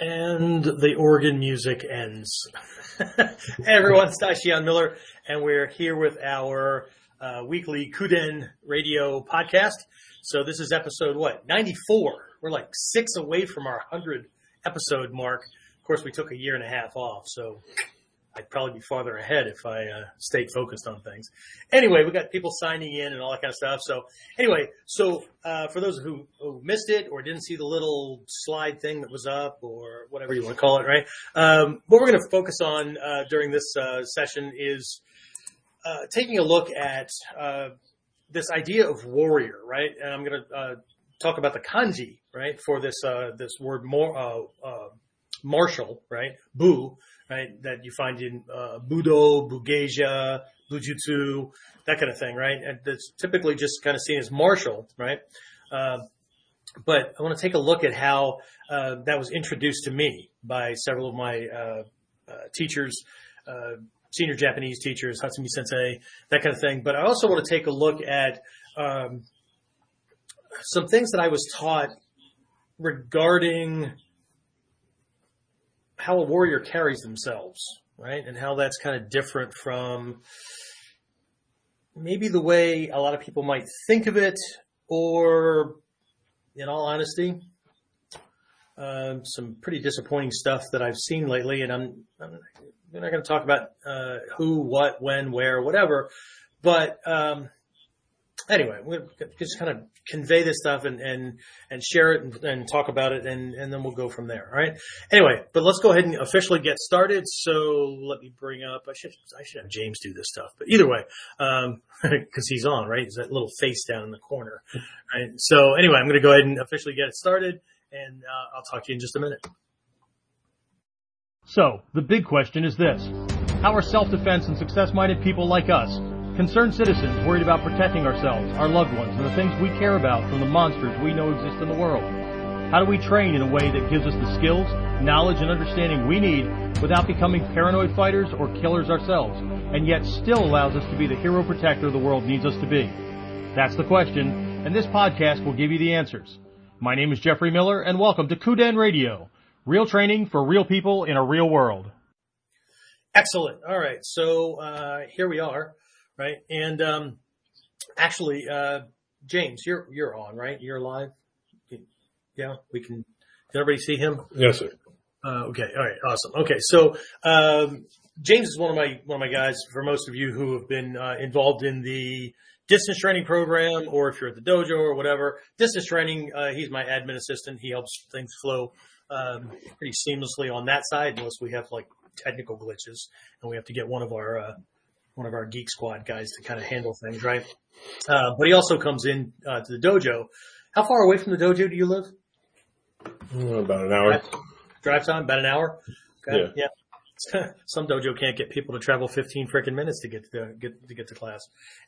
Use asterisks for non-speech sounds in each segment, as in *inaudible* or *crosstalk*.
And the organ music ends. hey *laughs* everyone, it's Dai-Shihan Miller, and we're here with our uh, weekly Kuden radio podcast. So this is episode what, 94. We're like six away from our 100 episode mark. Of course, we took a year and a half off, so I'd probably be farther ahead if I uh, stayed focused on things. Anyway, we got people signing in and all that kind of stuff. So anyway, so uh, for those who, who, missed it or didn't see the little slide thing that was up or whatever you want to call it, right? Um, what we're going to focus on uh, during this uh, session is uh, taking a look at uh, this idea of warrior, right? And I'm going to talk about the kanji, right, for this this word more martial, right? Bu right? That you find in uh, Budo, Bugeisha, Bujutsu, that kind of thing, right? And that's typically just kind of seen as martial, right? Uh, but I want to take a look at how uh, that was introduced to me by several of my uh, uh, teachers, uh, senior Japanese teachers, Hatsumi Sensei, that kind of thing. But I also want to take a look at um, some things that I was taught regarding how a warrior carries themselves, right? And how that's kind of different from maybe the way a lot of people might think of it, or in all honesty, um, some pretty disappointing stuff that I've seen lately. And I'm, I'm not going to talk about uh, who, what, when, where, whatever. But um, anyway, we'll just kind of convey this stuff and, and, and share it and, and, talk about it and, and then we'll go from there. All right. Anyway, but let's go ahead and officially get started. So let me bring up, I should, I should have James do this stuff, but either way, um, *laughs* cause he's on, right? He's that little face down in the corner. Right. So anyway, I'm going to go ahead and officially get it started and uh, I'll talk to you in just a minute. So the big question is this. How are self-defense and success-minded people like us Concerned citizens worried about protecting ourselves, our loved ones, and the things we care about from the monsters we know exist in the world. How do we train in a way that gives us the skills, knowledge, and understanding we need without becoming paranoid fighters or killers ourselves, and yet still allows us to be the hero protector the world needs us to be? That's the question, and this podcast will give you the answers. My name is Jeffrey Miller, and welcome to Kuden Radio, real training for real people in a real world. Excellent. All right, so uh, here we are right? And um, actually, uh, James, you're you're on, right? You're live. Yeah, we can. Can everybody see him? Yes, sir. Uh, okay. All right. Awesome. Okay. So um, James is one of my one of my guys. For most of you who have been uh, involved in the distance training program, or if you're at the dojo or whatever, distance training, uh, he's my admin assistant. He helps things flow um, pretty seamlessly on that side, unless we have like technical glitches and we have to get one of our uh, one of our Geek Squad guys to kind of handle things, right? Uh, but he also comes in uh, to the dojo. How far away from the dojo do you live? Mm, about an hour. Drive time, about an hour. Okay. Yeah. yeah. *laughs* Some dojo can't get people to travel 15 freaking minutes to get to the, get to get to class.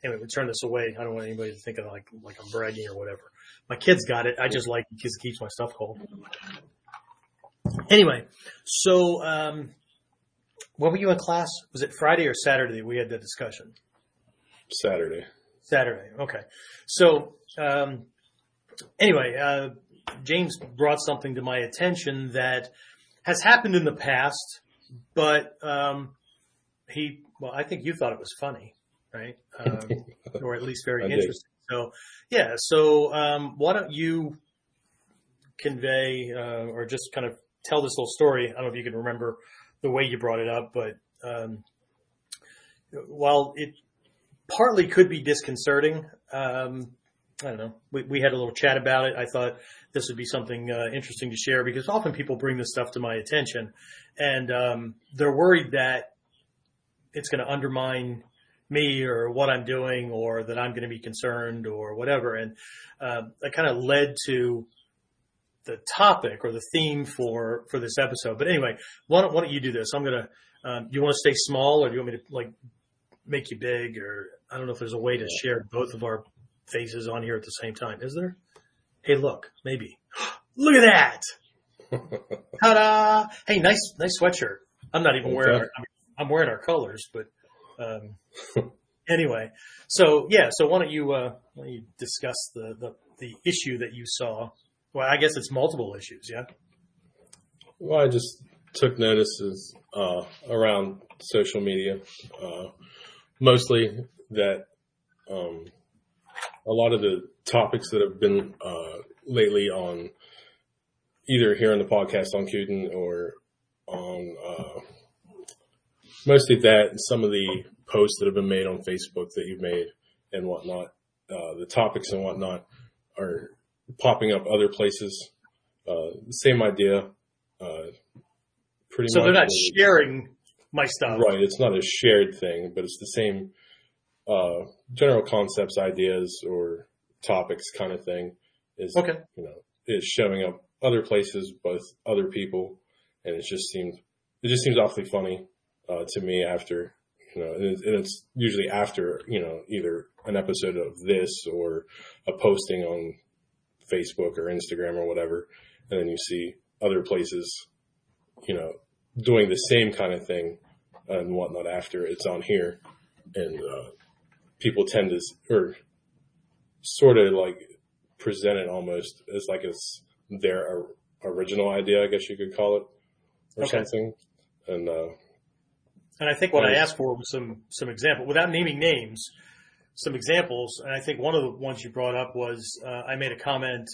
Anyway, we turn this away. I don't want anybody to think of like like I'm bragging or whatever. My kids got it. I just like it because it keeps my stuff cold. Anyway, so um, when were you in class? Was it Friday or Saturday we had the discussion? Saturday. Saturday. Okay. So, um, anyway, uh, James brought something to my attention that has happened in the past, but, um, he, well, I think you thought it was funny, right? Um, or at least very *laughs* interesting. So, yeah. So, um, why don't you convey, uh, or just kind of tell this little story? I don't know if you can remember the way you brought it up, but um, while it partly could be disconcerting, um, I don't know. We, we, had a little chat about it. I thought this would be something uh, interesting to share because often people bring this stuff to my attention, and um, they're worried that it's going to undermine me or what I'm doing, or that I'm going to be concerned or whatever. And uh, that kind of led to the topic or the theme for for this episode. But anyway, why don't, why don't you do this? I'm gonna. Um, you want to stay small, or do you want me to like make you big, or I don't know if there's a way to share both of our faces on here at the same time. Is there? Hey, look, maybe. *gasps* look at that! *laughs* Ta-da! Hey, nice nice sweatshirt. I'm not even okay. wearing. Our, I'm wearing our colors, but um, anyway. So yeah. So why don't you uh, why don't you discuss the the the issue that you saw well, I guess it's multiple issues, yeah. Well, I just took notices uh, around social media, uh, mostly that um, a lot of the topics that have been uh, lately on either here on the podcast on Kuden or on uh, mostly that and some of the posts that have been made on Facebook that you've made and whatnot, uh, the topics and whatnot are popping up other places. Uh, same idea. Uh, pretty so much. they're not sharing my stuff. Right. It's not a shared thing, but it's the same uh, general concepts, ideas, or topics kind of thing. Is okay. You know, is showing up other places with other people, and it just seems it just seems awfully funny uh, to me after you know, and it's usually after you know either an episode of this or a posting on Facebook or Instagram or whatever, and then you see other places, you know, doing the same kind of thing and whatnot after it's on here, and uh, people tend to or sort of like present it almost as like it's their original idea, I guess you could call it, or okay. something, and. Uh, and I think what I asked for was some some example without naming names some examples, and I think one of the ones you brought up was uh, I made a comment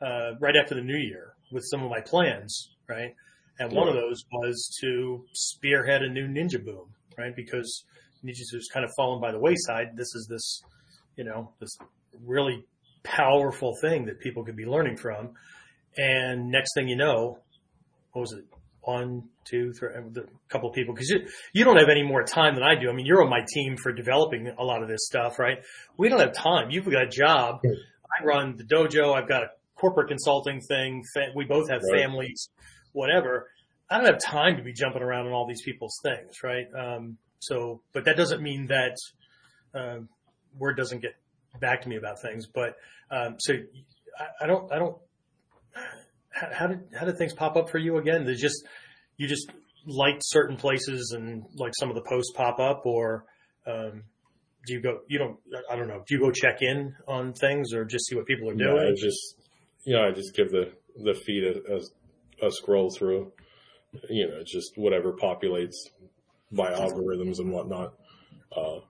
uh, right after the new year with some of my plans, right? And one of those was to spearhead a new ninja boom, right? Because ninjas has kind of fallen by the wayside. This is this, you know, this really powerful thing that people could be learning from. And next thing you know, what was it? One, two, three, a couple of people because you, you don't have any more time than I do. I mean, you're on my team for developing a lot of this stuff, right? We don't have time. You've got a job. I run the dojo. I've got a corporate consulting thing. We both have right. families, whatever. I don't have time to be jumping around on all these people's things, right? Um, so, but that doesn't mean that uh, word doesn't get back to me about things. But um, so I, I don't, I don't how did how did things pop up for you again? They just you just liked certain places and like some of the posts pop up, or um, do you go? You don't. I don't know. Do you go check in on things or just see what people are doing? Yeah, I just you know I just give the the feed a, a, a scroll through. You know, just whatever populates by algorithms and whatnot. Uh,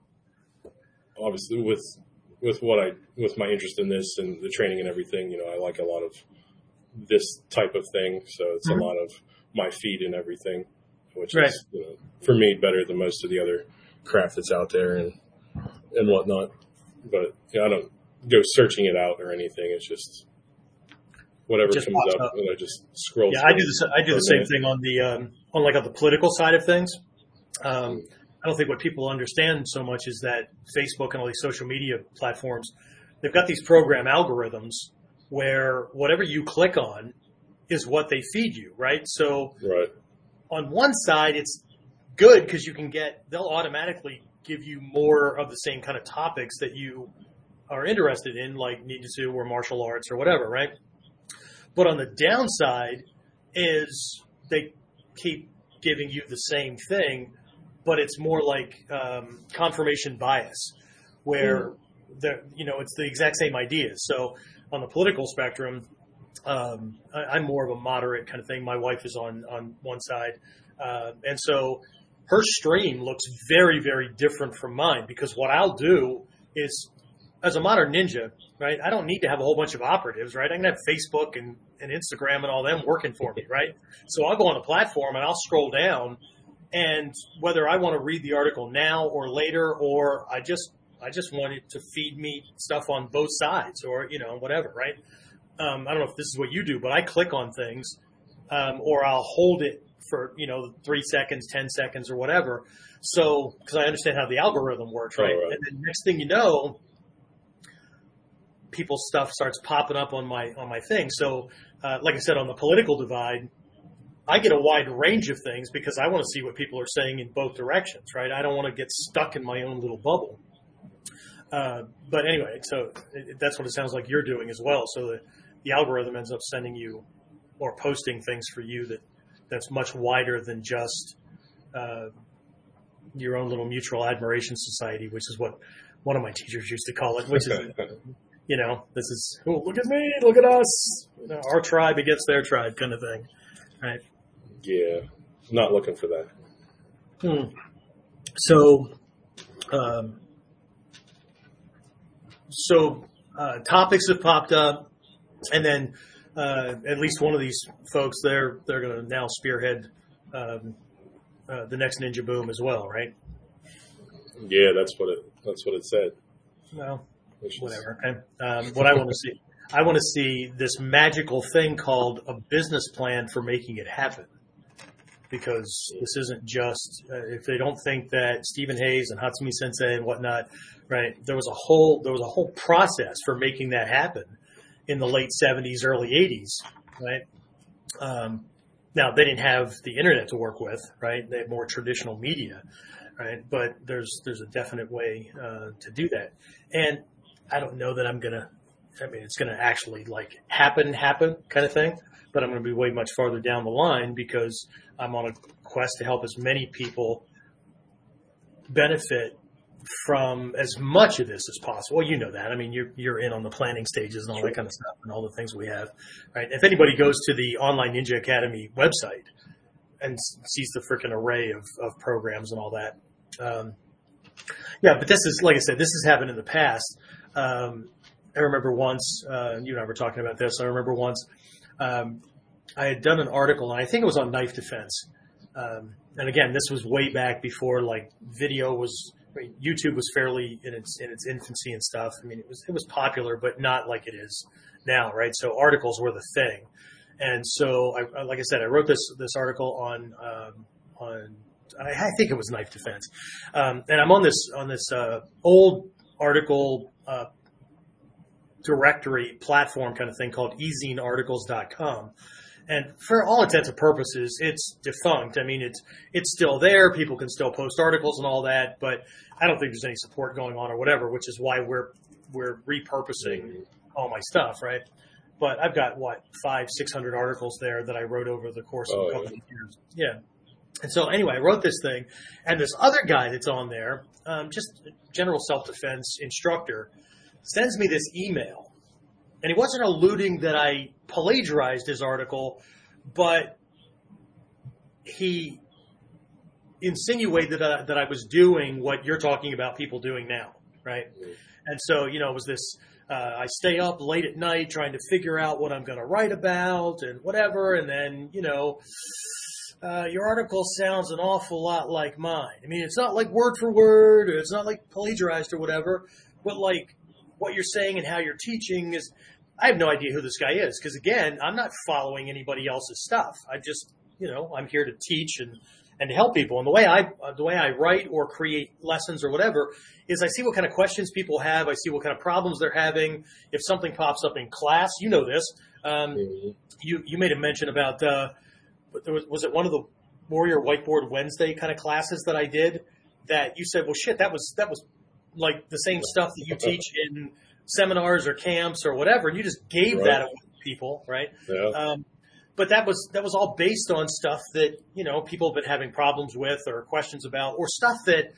obviously, with with what I with my interest in this and the training and everything, you know, I like a lot of this type of thing. So it's mm-hmm. a lot of my feed and everything, which right. is you know, for me better than most of the other crap that's out there and and whatnot. But you know, I don't go searching it out or anything. It's just whatever just comes up, up, and I just scroll. Yeah, I do the I do the same thing on the um, on like on the political side of things. Um, I don't think what people understand so much is that Facebook and all these social media platforms, they've got these program algorithms where whatever you click on is what they feed you, right? So right. on one side, it's good because you can get, they'll automatically give you more of the same kind of topics that you are interested in, like ninjutsu or martial arts or whatever, right? But on the downside is they keep giving you the same thing, but it's more like um, confirmation bias, where mm. the you know it's the exact same ideas. So on the political spectrum, um, I, am more of a moderate kind of thing. My wife is on on one side, uh, and so her stream looks very very different from mine because what I'll do is as a modern ninja, right? I don't need to have a whole bunch of operatives, right? I can have Facebook and, and Instagram and all them working for me, *laughs* right? So I'll go on the platform and I'll scroll down and whether I want to read the article now or later, or I just I just wanted to feed me stuff on both sides or, you know, whatever, right? Um, I don't know if this is what you do, but I click on things um, or I'll hold it for, you know, three seconds, 10 seconds or whatever. So, because I understand how the algorithm works, right? right? And then next thing you know, people's stuff starts popping up on my on my thing. So, uh, like I said, on the political divide, I get a wide range of things because I want to see what people are saying in both directions, right? I don't want to get stuck in my own little bubble. Uh, but anyway, so it, that's what it sounds like you're doing as well. So the, the algorithm ends up sending you or posting things for you that that's much wider than just uh, your own little mutual admiration society, which is what one of my teachers used to call it. Which is, *laughs* you know, this is oh, look at me, look at us, you know, our tribe against their tribe kind of thing, right? Yeah, not looking for that. Hmm. So, um, so uh, topics have popped up, and then uh, at least one of these folks they're they're going to now spearhead um, uh, the next Ninja Boom as well, right? Yeah, that's what it that's what it said. Well, whatever. Okay. Um, what I want to see, I want to see this magical thing called a business plan for making it happen. Because this isn't just uh, if they don't think that Stephen Hayes and Hatsumi Sensei and whatnot, right? There was a whole there was a whole process for making that happen in the late '70s, early '80s, right? Um, now they didn't have the internet to work with, right? They had more traditional media, right? But there's there's a definite way uh, to do that, and I don't know that I'm gonna. I mean, it's gonna actually like happen, happen kind of thing. But I'm gonna be way much farther down the line because I'm on a quest to help as many people benefit from as much of this as possible. Well, you know that. I mean, you're you're in on the planning stages and all that kind of stuff and all the things we have, right? If anybody goes to the Online Ninja Academy website and sees the freaking array of, of programs and all that, um, yeah. But this is like I said, this has happened in the past. Um, I remember once uh, you and I were talking about this. I remember once um, I had done an article, and I think it was on knife defense. Um, and again, this was way back before like video was I mean, YouTube was fairly in its in its infancy and stuff. I mean, it was it was popular, but not like it is now, right? So articles were the thing, and so I, like I said, I wrote this this article on um, on I, think it was knife defense, um, and I'm on this on this uh, old article uh, directory platform kind of thing called ezinearticles.com. And for all intents and purposes, it's defunct. I mean, it's it's still there. People can still post articles and all that, but I don't think there's any support going on or whatever. Which is why we're we're repurposing all my stuff, right? But I've got what five, six hundred articles there that I wrote over the course of oh, a couple yeah. of years. Yeah. And so anyway, I wrote this thing, and this other guy that's on there, um, just general self defense instructor, sends me this email and he wasn't alluding that I plagiarized his article, but he insinuated that, I, that I was doing what you're talking about people doing now, right? And so, you know, it was this uh, I stay up late at night trying to figure out what I'm going to write about and whatever. And then, you know, uh, your article sounds an awful lot like mine. I mean, it's not like word for word, or it's not like plagiarized or whatever, but like what you're saying and how you're teaching is I have no idea who this guy is because again, I'm not following anybody else's stuff. I just, you know, I'm here to teach and and to help people. And the way I the way I write or create lessons or whatever is I see what kind of questions people have. I see what kind of problems they're having. If something pops up in class, you know this. Um, mm-hmm. You you made a mention about uh, there was was it one of the Warrior Whiteboard Wednesday kind of classes that I did that you said, well, shit, that was that was like the same stuff that you teach in seminars or camps or whatever, and you just gave right. that away to people, right? Yeah. Um, but that was that was all based on stuff that you know people have been having problems with or questions about, or stuff that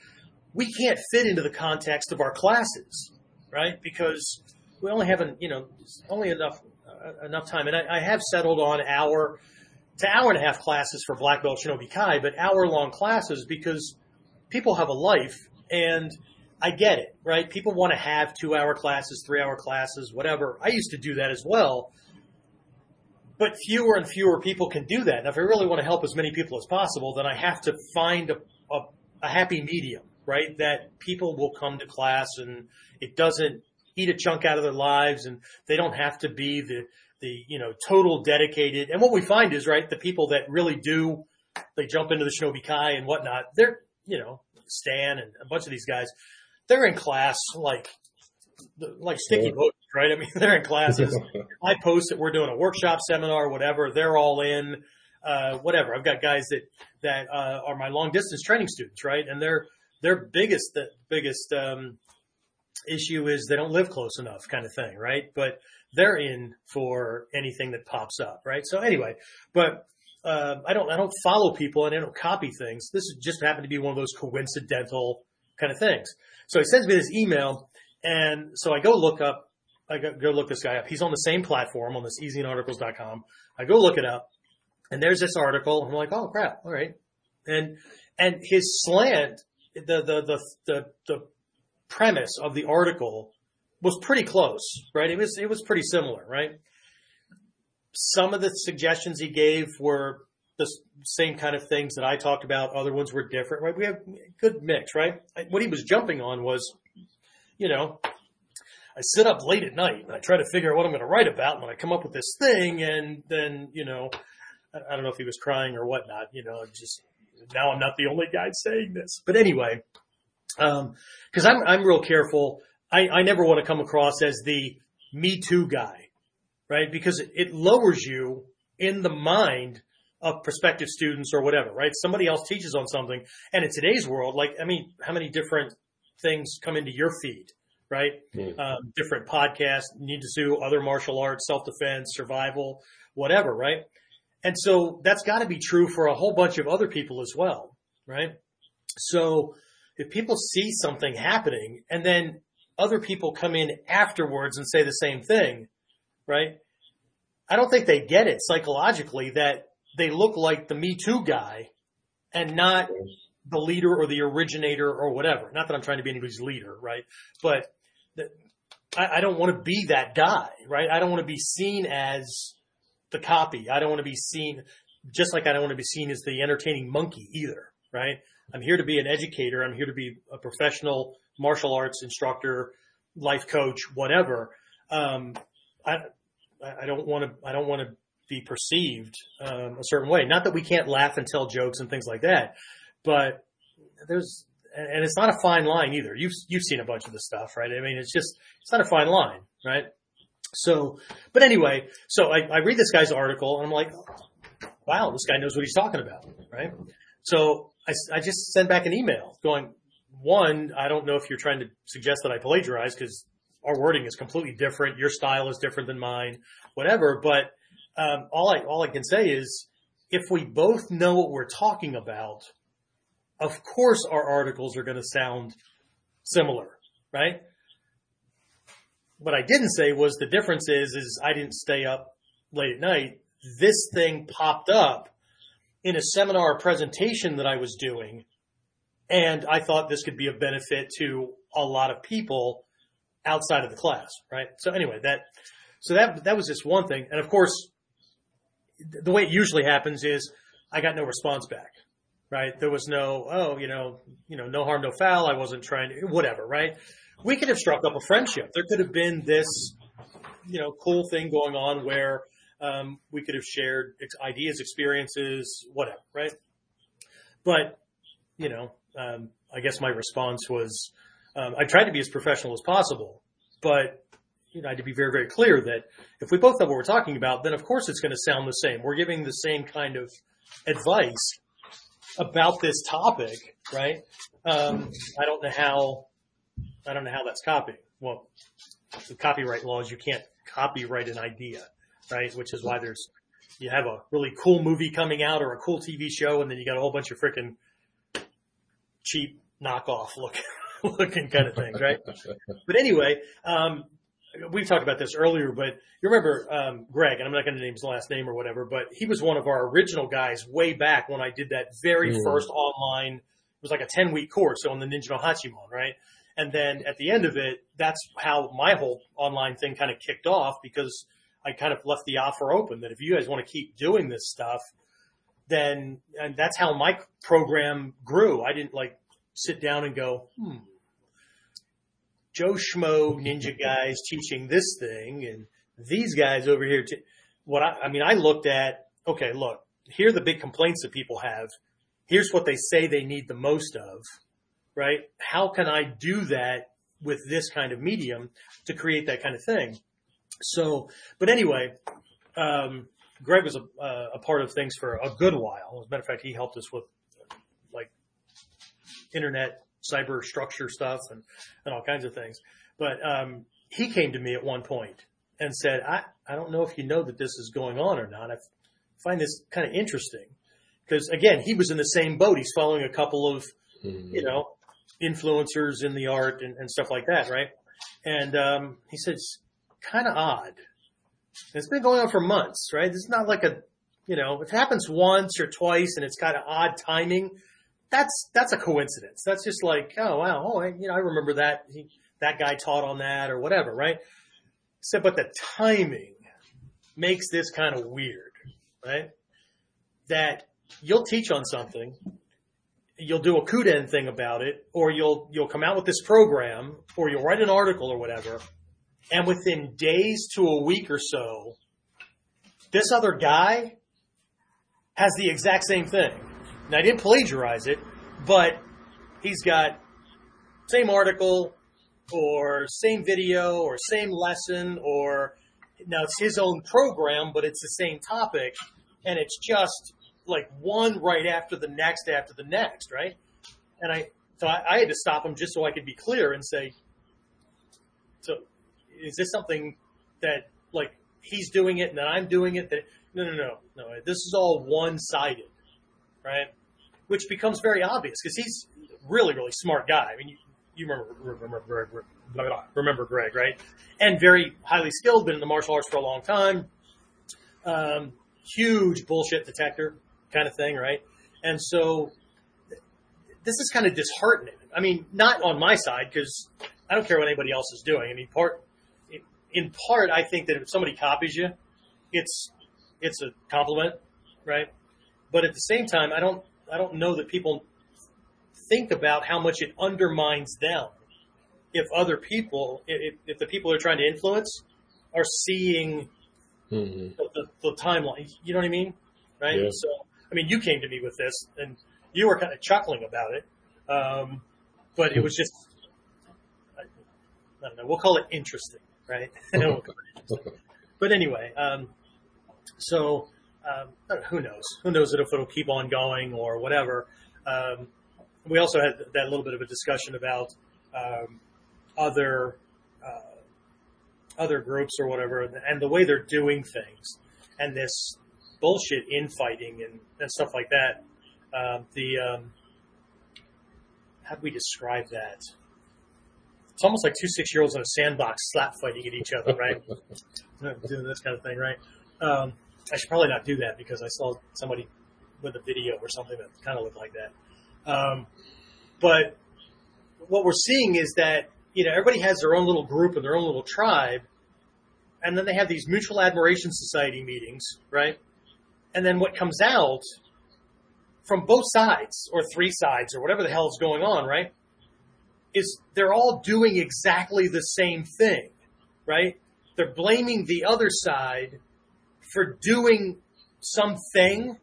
we can't fit into the context of our classes, right? Because we only have an, you know only enough uh, enough time, and I, I have settled on hour to hour and a half classes for black belt shinobi kai, but hour long classes because people have a life and I get it, right? People want to have two hour classes, three hour classes, whatever. I used to do that as well. But fewer and fewer people can do that. And if I really want to help as many people as possible, then I have to find a, a, a happy medium, right? That people will come to class and it doesn't eat a chunk out of their lives and they don't have to be the, the, you know, total dedicated. And what we find is, right, the people that really do, they jump into the Shinobi Kai and whatnot, they're, you know, Stan and a bunch of these guys, they're in class like like sticky yeah. right? I mean, *laughs* they're in classes. I post that we're doing a workshop, seminar, whatever. They're all in, uh, whatever. I've got guys that that uh, are my long distance training students, right? And their their biggest the biggest um, issue is they don't live close enough, kind of thing, right? But they're in for anything that pops up, right? So anyway, but. Uh, I don't. I don't follow people and I don't copy things. This just happened to be one of those coincidental kind of things. So he sends me this email, and so I go look up, I go, go look this guy up. He's on the same platform on this ezinearticles.com. I go look it up, and there's this article. I'm like, oh crap, all right. And and his slant, the the the the, the premise of the article was pretty close, right? It was it was pretty similar, right? Some of the suggestions he gave were the same kind of things that I talked about. Other ones were different, right? We have good mix, right? What he was jumping on was, you know, I sit up late at night and I try to figure out what I'm going to write about. And I come up with this thing, and then you know, I, don't know if he was crying or whatnot. You know, just now I'm not the only guy saying this, but anyway, um, I'm I'm real careful. I, I never want to come across as the Me Too guy, right? Because it lowers you in the mind of prospective students or whatever, right? Somebody else teaches on something, and in today's world, like I mean, how many different things come into your feed? right? Mm. Um, different podcasts, ninjutsu, other martial arts, self defense, survival, whatever, right? And so that's got to be true for a whole bunch of other people as well, right? So if people see something happening and then other people come in afterwards and say the same thing, right? I don't think they get it psychologically that they look like the Me Too guy and not the leader or the originator or whatever. Not that I'm trying to be anybody's leader, right? But I, I don't want to be that guy, right? I don't want to be seen as the copy. I don't want to be seen, just like I don't want to be seen as the entertaining monkey either, right? I'm here to be an educator. I'm here to be a professional martial arts instructor, life coach, whatever. Um, I, I don't want to, I don't want to be perceived um, a certain way. Not that we can't laugh and tell jokes and things like that, but there's and it's not a fine line either. You've you've seen a bunch of this stuff, right? I mean, it's just it's not a fine line, right? So, but anyway, so I, I read this guy's article and I'm like, wow, this guy knows what he's talking about, right? So I, I just sent back an email going, one, I don't know if you're trying to suggest that I plagiarize because our wording is completely different. Your style is different than mine, whatever. But um, all I all I can say is, if we both know what we're talking about, of course our articles are going to sound similar, right? What I didn't say was the difference is, is I didn't stay up late at night. This thing popped up in a seminar presentation that I was doing. And I thought this could be of benefit to a lot of people outside of the class, right? So anyway, that, so that, that was just one thing. And of course, the way it usually happens is I got no response back right? There was no, oh, you know, you know, no harm, no foul. I wasn't trying to, whatever, right? We could have struck up a friendship. There could have been this, you know, cool thing going on where um, we could have shared ideas, experiences, whatever, right? But, you know, um, I guess my response was, um, I tried to be as professional as possible, but you know, I had to be very, very clear that if we both know what we're talking about, then of course it's going to sound the same. We're giving the same kind of advice about this topic, right? Um, I don't know how, I don't know how that's copied. Well, the copyright laws, you can't copyright an idea, right? Which is why there's, you have a really cool movie coming out or a cool TV show and then you got a whole bunch of freaking cheap knockoff looking, *laughs* looking kind of things, right? *laughs* but anyway, um, we've talked about this earlier, but you remember um, Greg, and I'm not going to name his last name or whatever, but he was one of our original guys way back when I did that very mm. first online. It was like a 10 week course on the Ninja no Hachimon, right? And then at the end of it, that's how my whole online thing kind of kicked off because I kind of left the offer open that if you guys want to keep doing this stuff, then, and that's how my program grew. I didn't like sit down and go, hmm, Joe Schmo ninja guys teaching this thing and these guys over here. T- what I, I mean, I looked at, okay, look, here are the big complaints that people have. Here's what they say they need the most of, right? How can I do that with this kind of medium to create that kind of thing? So, but anyway, um, Greg was a, uh, a part of things for a good while. As a matter of fact, he helped us with like internet cyber structure stuff and, and all kinds of things. But um, he came to me at one point and said, I, I don't know if you know that this is going on or not. I find this kind of interesting because again, he was in the same boat. He's following a couple of, mm-hmm. you know, influencers in the art and, and stuff like that. Right. And, um, he said, it's kind of odd. it's been going on for months, right? It's not like a, You know, if it happens once or twice and it's kind of odd timing, that's that's a coincidence. That's just like, oh wow, oh you know, I remember that he, that guy taught on that or whatever, right? So, but the timing makes this kind of weird, right? That you'll teach on something, you'll do a Kuden thing about it, or you'll you'll come out with this program, or you'll write an article or whatever, and within days to a week or so, this other guy has the exact same thing. Now I didn't plagiarize it, but he's got same article or same video or same lesson or now it's his own program, but it's the same topic and it's just like one right after the next after the next, right? And I, so I, I had to stop him just so I could be clear and say, so is this something that like he's doing it and I'm doing it? That no, no, no, no. This is all one sided, right? Which becomes very obvious because he's really, really smart guy. I mean, you, you remember, remember, remember, remember Greg, right? And very highly skilled, been in the martial arts for a long time. Um, huge bullshit detector kind of thing, right? And so this is kind of disheartening. I mean, not on my side because I don't care what anybody else is doing. I mean, part in part, I think that if somebody copies you, it's it's a compliment, right? But at the same time, I don't I don't know that people think about how much it undermines them if other people, if, if the people they're trying to influence are seeing mm-hmm. the, the, the, timeline. You know what I mean? Right? Yeah. So, I mean, you came to me with this and you were kind of chuckling about it. Um, but it was just, I, I don't know, we'll call it interesting, right? *laughs* but anyway, um, so, um, who knows? Who knows if it'll keep on going or whatever. Um, we also had that little bit of a discussion about um, other uh, other groups or whatever, and the way they're doing things, and this bullshit infighting and, and stuff like that. Um, the um, how do we describe that? It's almost like two six year olds in a sandbox slap fighting at each other, right? *laughs* Doing this kind of thing, right? Um, I should probably not do that because I saw somebody with a video or something that kind of looked like that. Um, but what we're seeing is that you know everybody has their own little group and their own little tribe, and then they have these mutual admiration society meetings, right? And then what comes out from both sides or three sides or whatever the hell is going on, right? Is they're all doing exactly the same thing, right? They're blaming the other side for doing something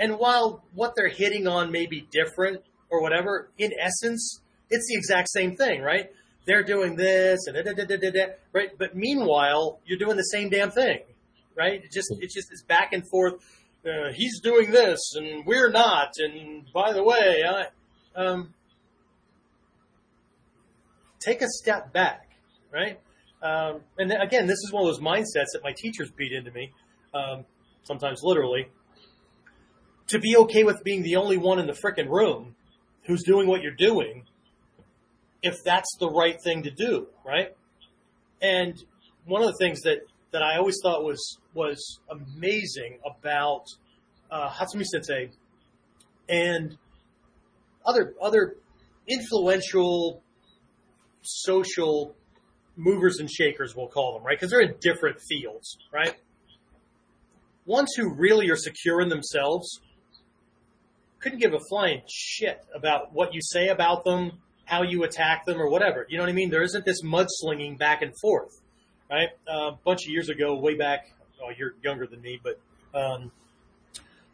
and while what they're hitting on may be different or whatever, in essence, it's the exact same thing, right? They're doing this and da, da, da, right? But meanwhile, you're doing the same damn thing, right? It just it's just this back and forth. Uh, he's doing this and we're not. And by the way, I, um, take a step back, right? Um, and again, this is one of those mindsets that my teachers beat into me, um, sometimes literally to be okay with being the only one in the frickin' room who's doing what you're doing if that's the right thing to do, right? And one of the things that, that I always thought was was amazing about uh, Hatsumi Sensei and other other influential social movers and shakers, we'll call them, right? Because they're in different fields, right? Ones who really are secure in themselves couldn't give a flying shit about what you say about them, how you attack them, or whatever. You know what I mean? There isn't this mudslinging back and forth, right? Uh, a bunch of years ago, way back, oh, you're younger than me, but um,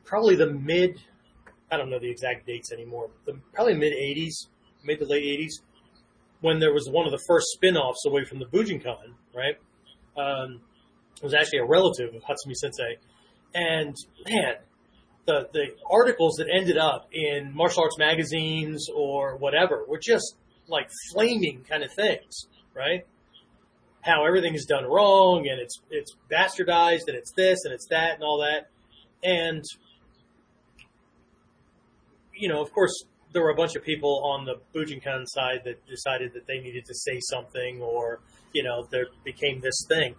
probably the mid, I don't know the exact dates anymore, the, probably mid 80s, mid to late 80s, when there was one of the first spin offs away from the Bujinkan, right? Um, it was actually a relative of Hatsumi Sensei. And man, the the articles that ended up in martial arts magazines or whatever were just like flaming kind of things, right? How everything is done wrong and it's it's bastardized and it's this and it's that and all that. And you know, of course, there were a bunch of people on the Bujinkan side that decided that they needed to say something or, you know, there became this thing.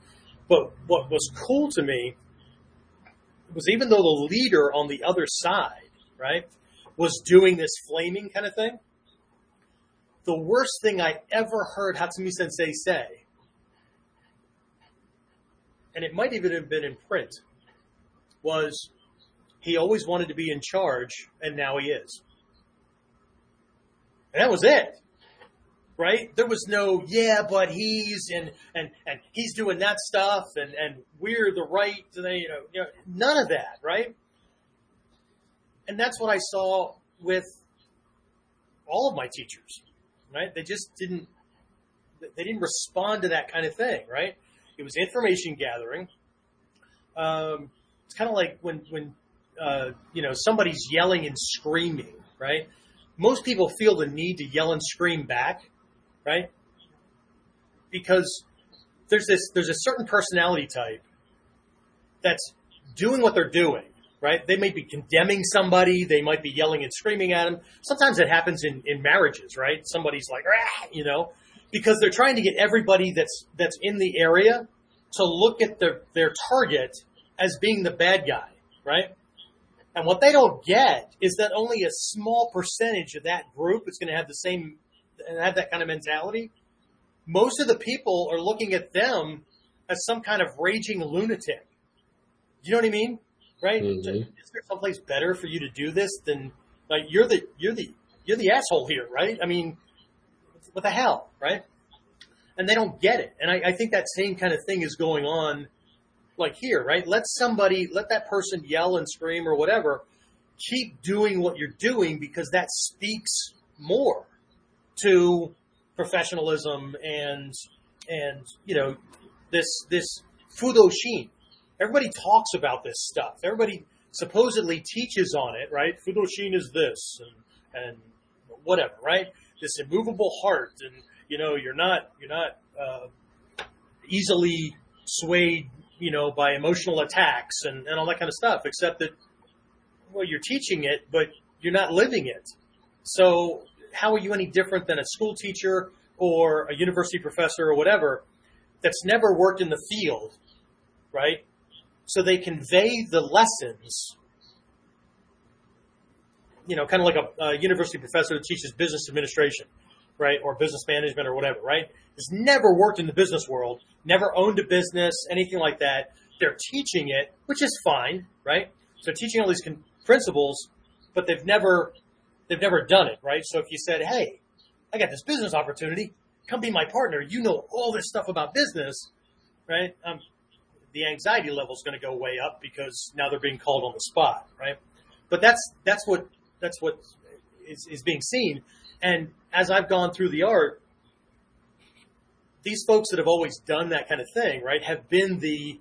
But what was cool to me was even though the leader on the other side, right, was doing this flaming kind of thing, the worst thing I ever heard Hatsumi Sensei say, and it might even have been in print, was he always wanted to be in charge, and now he is. And that was it. Right? There was no, yeah, but he's and and and he's doing that stuff, and and we're the right, you know, you know, none of that, right? And that's what I saw with all of my teachers, right? They just didn't, they didn't respond to that kind of thing, right? It was information gathering. Um, it's kind of like when when uh, you know somebody's yelling and screaming, right? Most people feel the need to yell and scream back, right? Because there's this there's a certain personality type that's doing what they're doing, right? They may be condemning somebody, they might be yelling and screaming at them. Sometimes it happens in, in marriages, right? Somebody's like, ah, you know, because they're trying to get everybody that's that's in the area to look at their their target as being the bad guy, right? And what they don't get is that only a small percentage of that group is going to have the same and have that kind of mentality. Most of the people are looking at them as some kind of raging lunatic. You know what I mean? Right? Mm-hmm. Is there someplace better for you to do this than like you're the you're the you're the asshole here, right? I mean, what the hell, right? And they don't get it. And I, I think that same kind of thing is going on like here, right? Let somebody, let that person yell and scream or whatever. Keep doing what you're doing because that speaks more to professionalism and, and, you know, this, this fudoshin. Everybody talks about this stuff. Everybody supposedly teaches on it, right? Fudoshin is this and, and whatever, right? This immovable heart and, you know, you're not, you're not, uh, easily swayed you know, by emotional attacks and, and all that kind of stuff, except that, well, you're teaching it, but you're not living it. So how are you any different than a school teacher or a university professor or whatever that's never worked in the field, right? So they convey the lessons, you know, kind of like a, a university professor that teaches business administration, right? Or business management or whatever, right? Has never worked in the business world, never owned a business, anything like that. They're teaching it, which is fine, right? So teaching all these con- principles, but they've never, they've never done it, right? So if you said, Hey, I got this business opportunity, come be my partner. You know all this stuff about business, right? Um, the anxiety level is going to go way up because now they're being called on the spot, right? But that's that's what that's what is, is being seen. And as I've gone through the art, these folks that have always done that kind of thing, right, have been the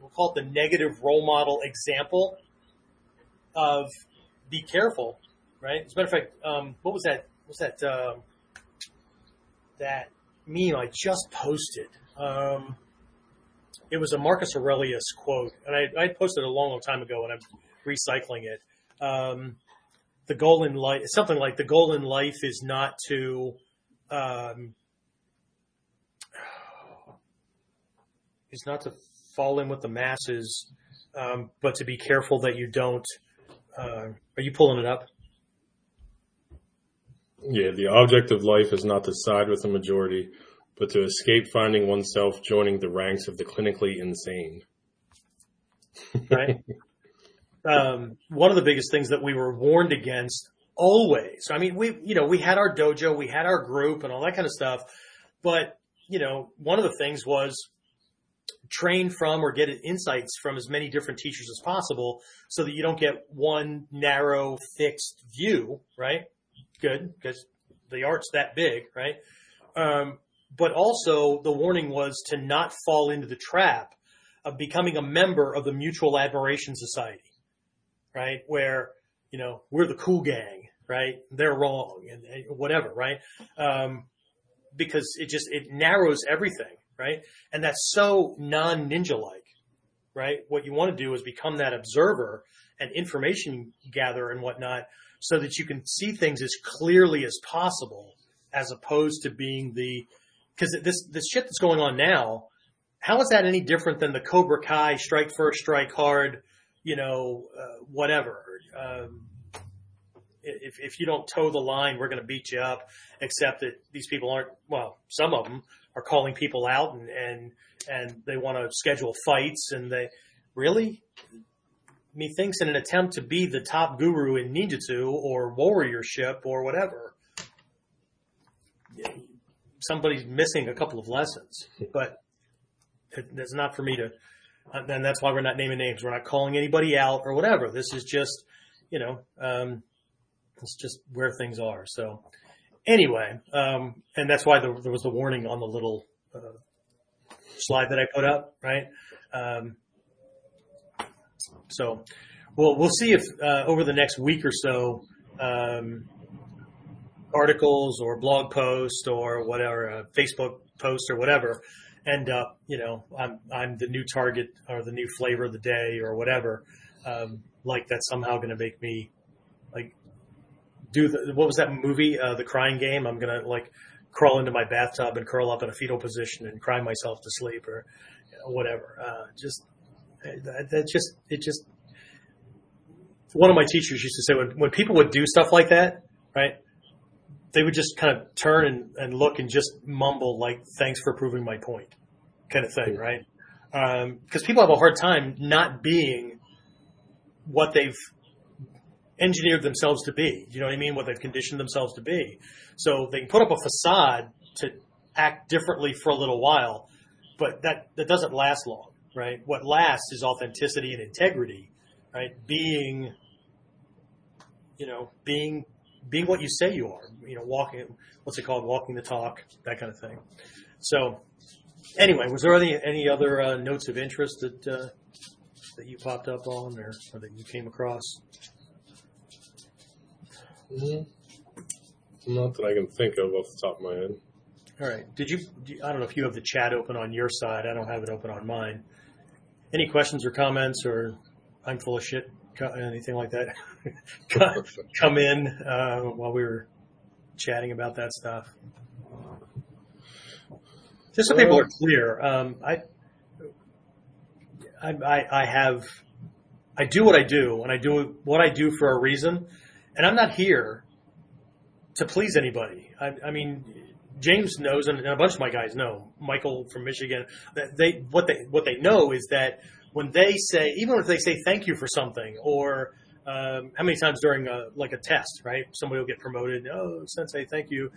we'll call it the negative role model example of be careful, right? As a matter of fact, um, what was that? What was that? Um, that meme I just posted. Um, it was a Marcus Aurelius quote, and I, I posted it a long, long time ago, and I'm recycling it. Um, the goal in life, something like the goal in life is not to um, is not to fall in with the masses, um, but to be careful that you don't. Uh, are you pulling it up? Yeah, the object of life is not to side with the majority, but to escape finding oneself joining the ranks of the clinically insane. right. *laughs* Um, one of the biggest things that we were warned against always. I mean, we, you know, we had our dojo, we had our group and all that kind of stuff, but you know, one of the things was train from or get insights from as many different teachers as possible so that you don't get one narrow fixed view, right? Good, because the art's that big, right? Um, but also the warning was to not fall into the trap of becoming a member of the Mutual Admiration Society, right? Where, you know, we're the cool gang, right? They're wrong and, and whatever, right? Um, because it just, it narrows everything right? And that's so non ninja like, right? What you want to do is become that observer and information gather and whatnot so that you can see things as clearly as possible as opposed to being the, because this, this shit that's going on now how is that any different than the Cobra Kai strike first, strike hard, you know, uh, whatever? Um, if, if you don't toe the line, we're going to beat you up, except that these people aren't, well, some of them are calling people out and, and, and they want to schedule fights and they really, methinks in an attempt to be the top guru in ninjutsu or warriorship or whatever, somebody's missing a couple of lessons, but it's not for me to, and that's why we're not naming names. We're not calling anybody out or whatever. This is just, you know, um, it's just where things are. So anyway, um, and that's why there, there was the warning on the little uh, slide that I put up, right? Um, so, well, we'll see if uh, over the next week or so, um, articles or blog posts or whatever, a Facebook post or whatever, end up, you know, I'm I'm the new target or the new flavor of the day or whatever. Um, like that's somehow going to make me like do the what was that movie, uh, the Crying Game? I'm gonna like crawl into my bathtub and curl up in a fetal position and cry myself to sleep or you know, whatever. Uh, just that, that just it just one of my teachers used to say when when people would do stuff like that, right? They would just kind of turn and, and look and just mumble like "Thanks for proving my point," kind of thing, right? Because um, people have a hard time not being what they've engineered themselves to be. You know what I mean? What they've conditioned themselves to be. So they can put up a facade to act differently for a little while, but that, that doesn't last long right? What lasts is authenticity and integrity, right? Being, you know, being being what you say you are. You know, walking. What's it called? Walking the talk. That kind of thing. So, anyway, was there any any other uh, notes of interest that uh, that you popped up on, or, or that you came across? Mm-hmm. Not that I can think of off the top of my head. All right. Did you? I don't know if you have the chat open on your side. I don't have it open on mine any questions or comments or I'm full of shit, anything like that, *laughs* *laughs* come in uh, while we were chatting about that stuff. Just so people are clear, um, I, I, I have, I do what I do, and I do what I do for a reason, and I'm not here to please anybody. I, I mean, James knows, and a bunch of my guys know. Michael from Michigan. They what they what they know is that when they say, even if they say thank you for something, or um, how many times during a, like a test, right? Somebody will get promoted. Oh, sensei, thank you.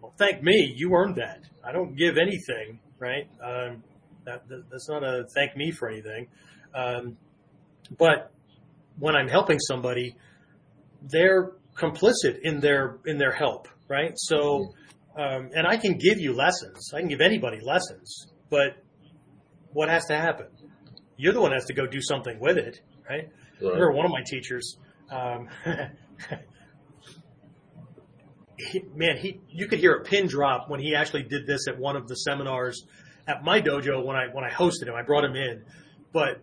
Well, thank me. You earned that. I don't give anything, right? Um, that, that, that's not a thank me for anything. Um, but when I'm helping somebody, they're complicit in their in their help, right? So um, and I can give you lessons. I can give anybody lessons, but what has to happen? You're the one that has to go do something with it, right? right. remember one of my teachers, um, *laughs* he, man, he you could hear a pin drop when he actually did this at one of the seminars at my dojo when I when I hosted him. I brought him in, but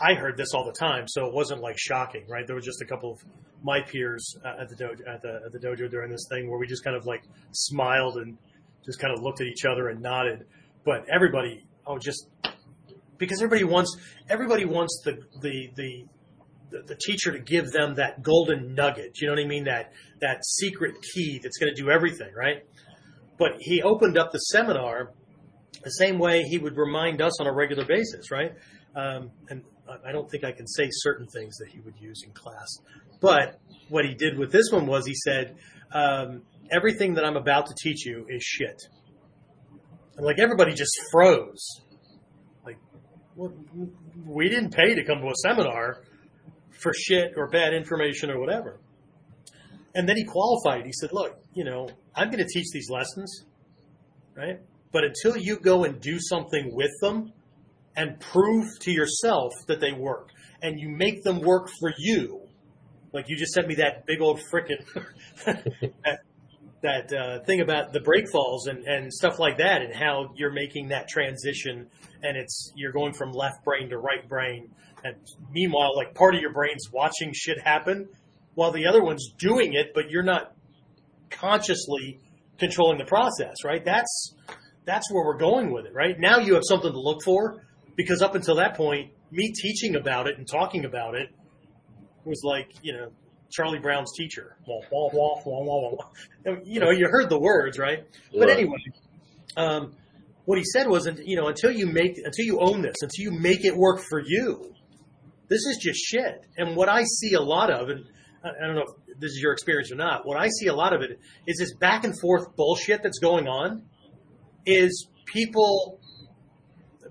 I heard this all the time, so it wasn't like shocking, right? There was just a couple of my peers uh, at the dojo at the, at the dojo during this thing where we just kind of like smiled and just kind of looked at each other and nodded. But everybody, oh, just because everybody wants everybody wants the the the the, teacher to give them that golden nugget. You know what I mean? That that secret key that's going to do everything, right? But he opened up the seminar the same way he would remind us on a regular basis, right? Um, and I don't think I can say certain things that he would use in class. But what he did with this one was he said, um, everything that I'm about to teach you is shit. And like everybody just froze. We didn't pay to come to a seminar for shit or bad information or whatever. And then he qualified. He said, look, you know, I'm going to teach these lessons, right? But until you go and do something with them, and prove to yourself that they work and you make them work for you. Like you just sent me that big old frickin' *laughs* that, that uh, thing about the break falls and, and stuff like that and how you're making that transition and it's you're going from left brain to right brain and meanwhile like part of your brain's watching shit happen while the other one's doing it but you're not consciously controlling the process right that's that's where we're going with it, right? Now you have something to look for because up until that point, me teaching about it and talking about it was like, you know, Charlie Brown's teacher. Wah, wah, wah, wah, wah, wah. You know, you heard the words, right? But anyway, um, what he said was, you know, until you make, until you own this, until you make it work for you, this is just shit. And what I see a lot of, and I don't know if this is your experience or not, what I see a lot of it is this back and forth bullshit that's going on. Is people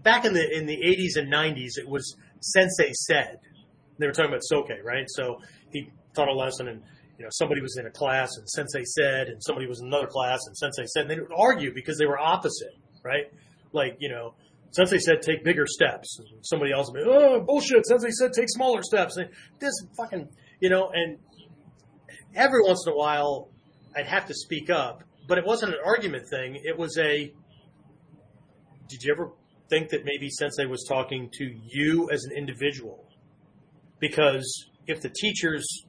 back in the in the 80s and 90s, it was sensei said. They were talking about soke, right? So he taught a lesson and you know somebody was in a class and sensei said and somebody was in another class and sensei said and they would argue because they were opposite right like you know sensei said take bigger steps somebody else would be oh bullshit sensei said take smaller steps and this fucking you know and every once in a while i'd have to speak up but it wasn't an argument thing it was a did you ever think that maybe sensei was talking to you as an individual because if the teacher's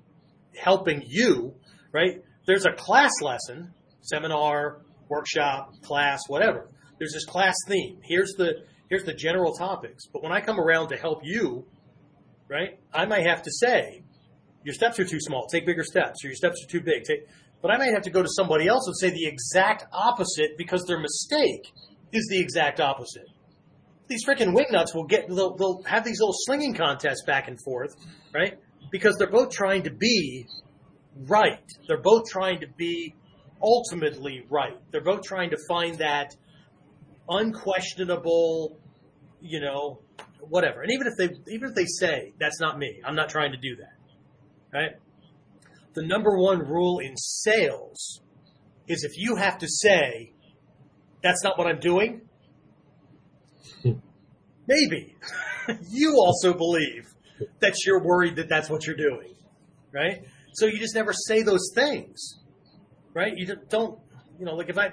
helping you, right? There's a class lesson, seminar, workshop, class, whatever. There's this class theme. Here's the here's the general topics. But when I come around to help you, right, I might have to say, your steps are too small, take bigger steps, or your steps are too big. Take, but I might have to go to somebody else and say the exact opposite because their mistake is the exact opposite. These freaking wingnuts will get they'll, they'll have these little slinging contests back and forth, right? because they're both trying to be right. They're both trying to be ultimately right. They're both trying to find that unquestionable, you know, whatever. And even if they even if they say that's not me, I'm not trying to do that. Right? The number one rule in sales is if you have to say that's not what I'm doing, *laughs* maybe *laughs* you also believe that you're worried that that's what you're doing, right? So you just never say those things, right? You don't, you know, like if I,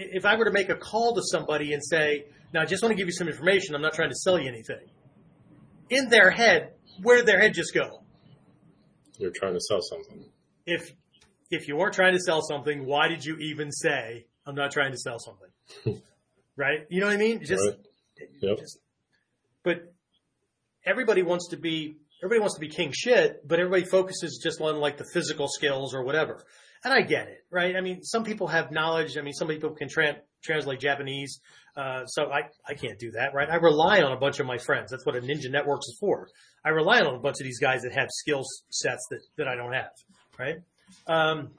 if I were to make a call to somebody and say, now I just want to give you some information, I'm not trying to sell you anything. In their head, where did their head just go? You're trying to sell something. If, if you weren't trying to sell something, why did you even say, I'm not trying to sell something? *laughs* right? You know what I mean? Just, right. yep. just but everybody wants to be everybody wants to be king shit, but everybody focuses just on like the physical skills or whatever. And I get it, right? I mean, some people have knowledge. I mean, some people can tra- translate Japanese. Uh, so I, I can't do that, right? I rely on a bunch of my friends. That's what a Ninja Networks is for. I rely on a bunch of these guys that have skill sets that, that I don't have, right? Um,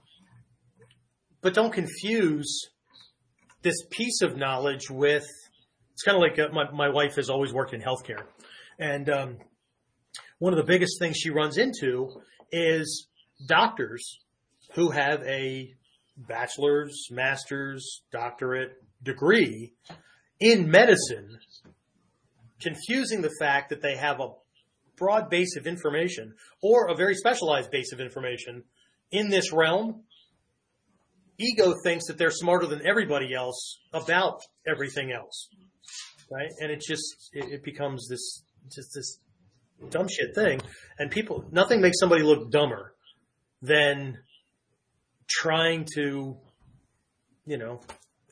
but don't confuse this piece of knowledge with, it's kind of like uh, my, my wife has always worked in healthcare. And um, one of the biggest things she runs into is doctors who have a bachelor's, master's, doctorate degree in medicine, confusing the fact that they have a broad base of information or a very specialized base of information in this realm. Ego thinks that they're smarter than everybody else about everything else, right? And it just it, it becomes this just this dumb shit thing. And people, nothing makes somebody look dumber than trying to, you know,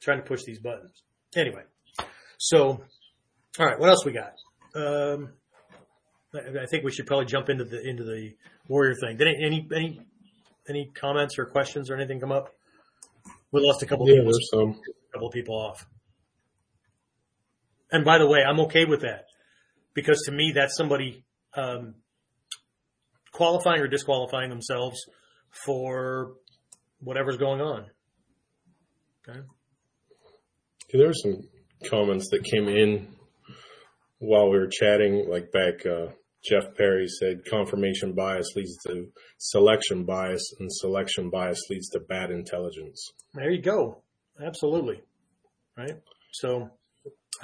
trying to push these buttons. Anyway, so, all right, what else we got? Um, I think we should probably jump into the into the warrior thing. Did any any any, comments or questions or anything come up? We lost a couple. Yeah, people, there's some. A couple of people off. And by the way, I'm okay with that because to me that's somebody um, qualifying or disqualifying themselves for whatever's going on. Okay. There were some comments that came in while we were chatting, like back. Uh, Jeff Perry said confirmation bias leads to selection bias, and selection bias leads to bad intelligence. There you go. Absolutely. Right. So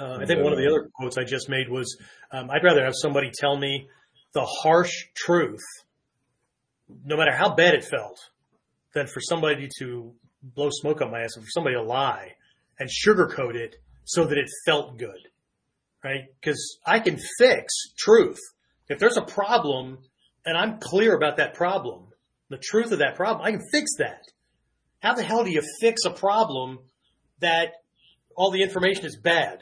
uh, I think one of the other quotes I just made was, um, "I'd rather have somebody tell me the harsh truth, no matter how bad it felt, than for somebody to blow smoke up my ass and for somebody to lie and sugarcoat it so that it felt good, right? Because I can fix truth if there's a problem and I'm clear about that problem, the truth of that problem, I can fix that. How the hell do you fix a problem that all the information is bad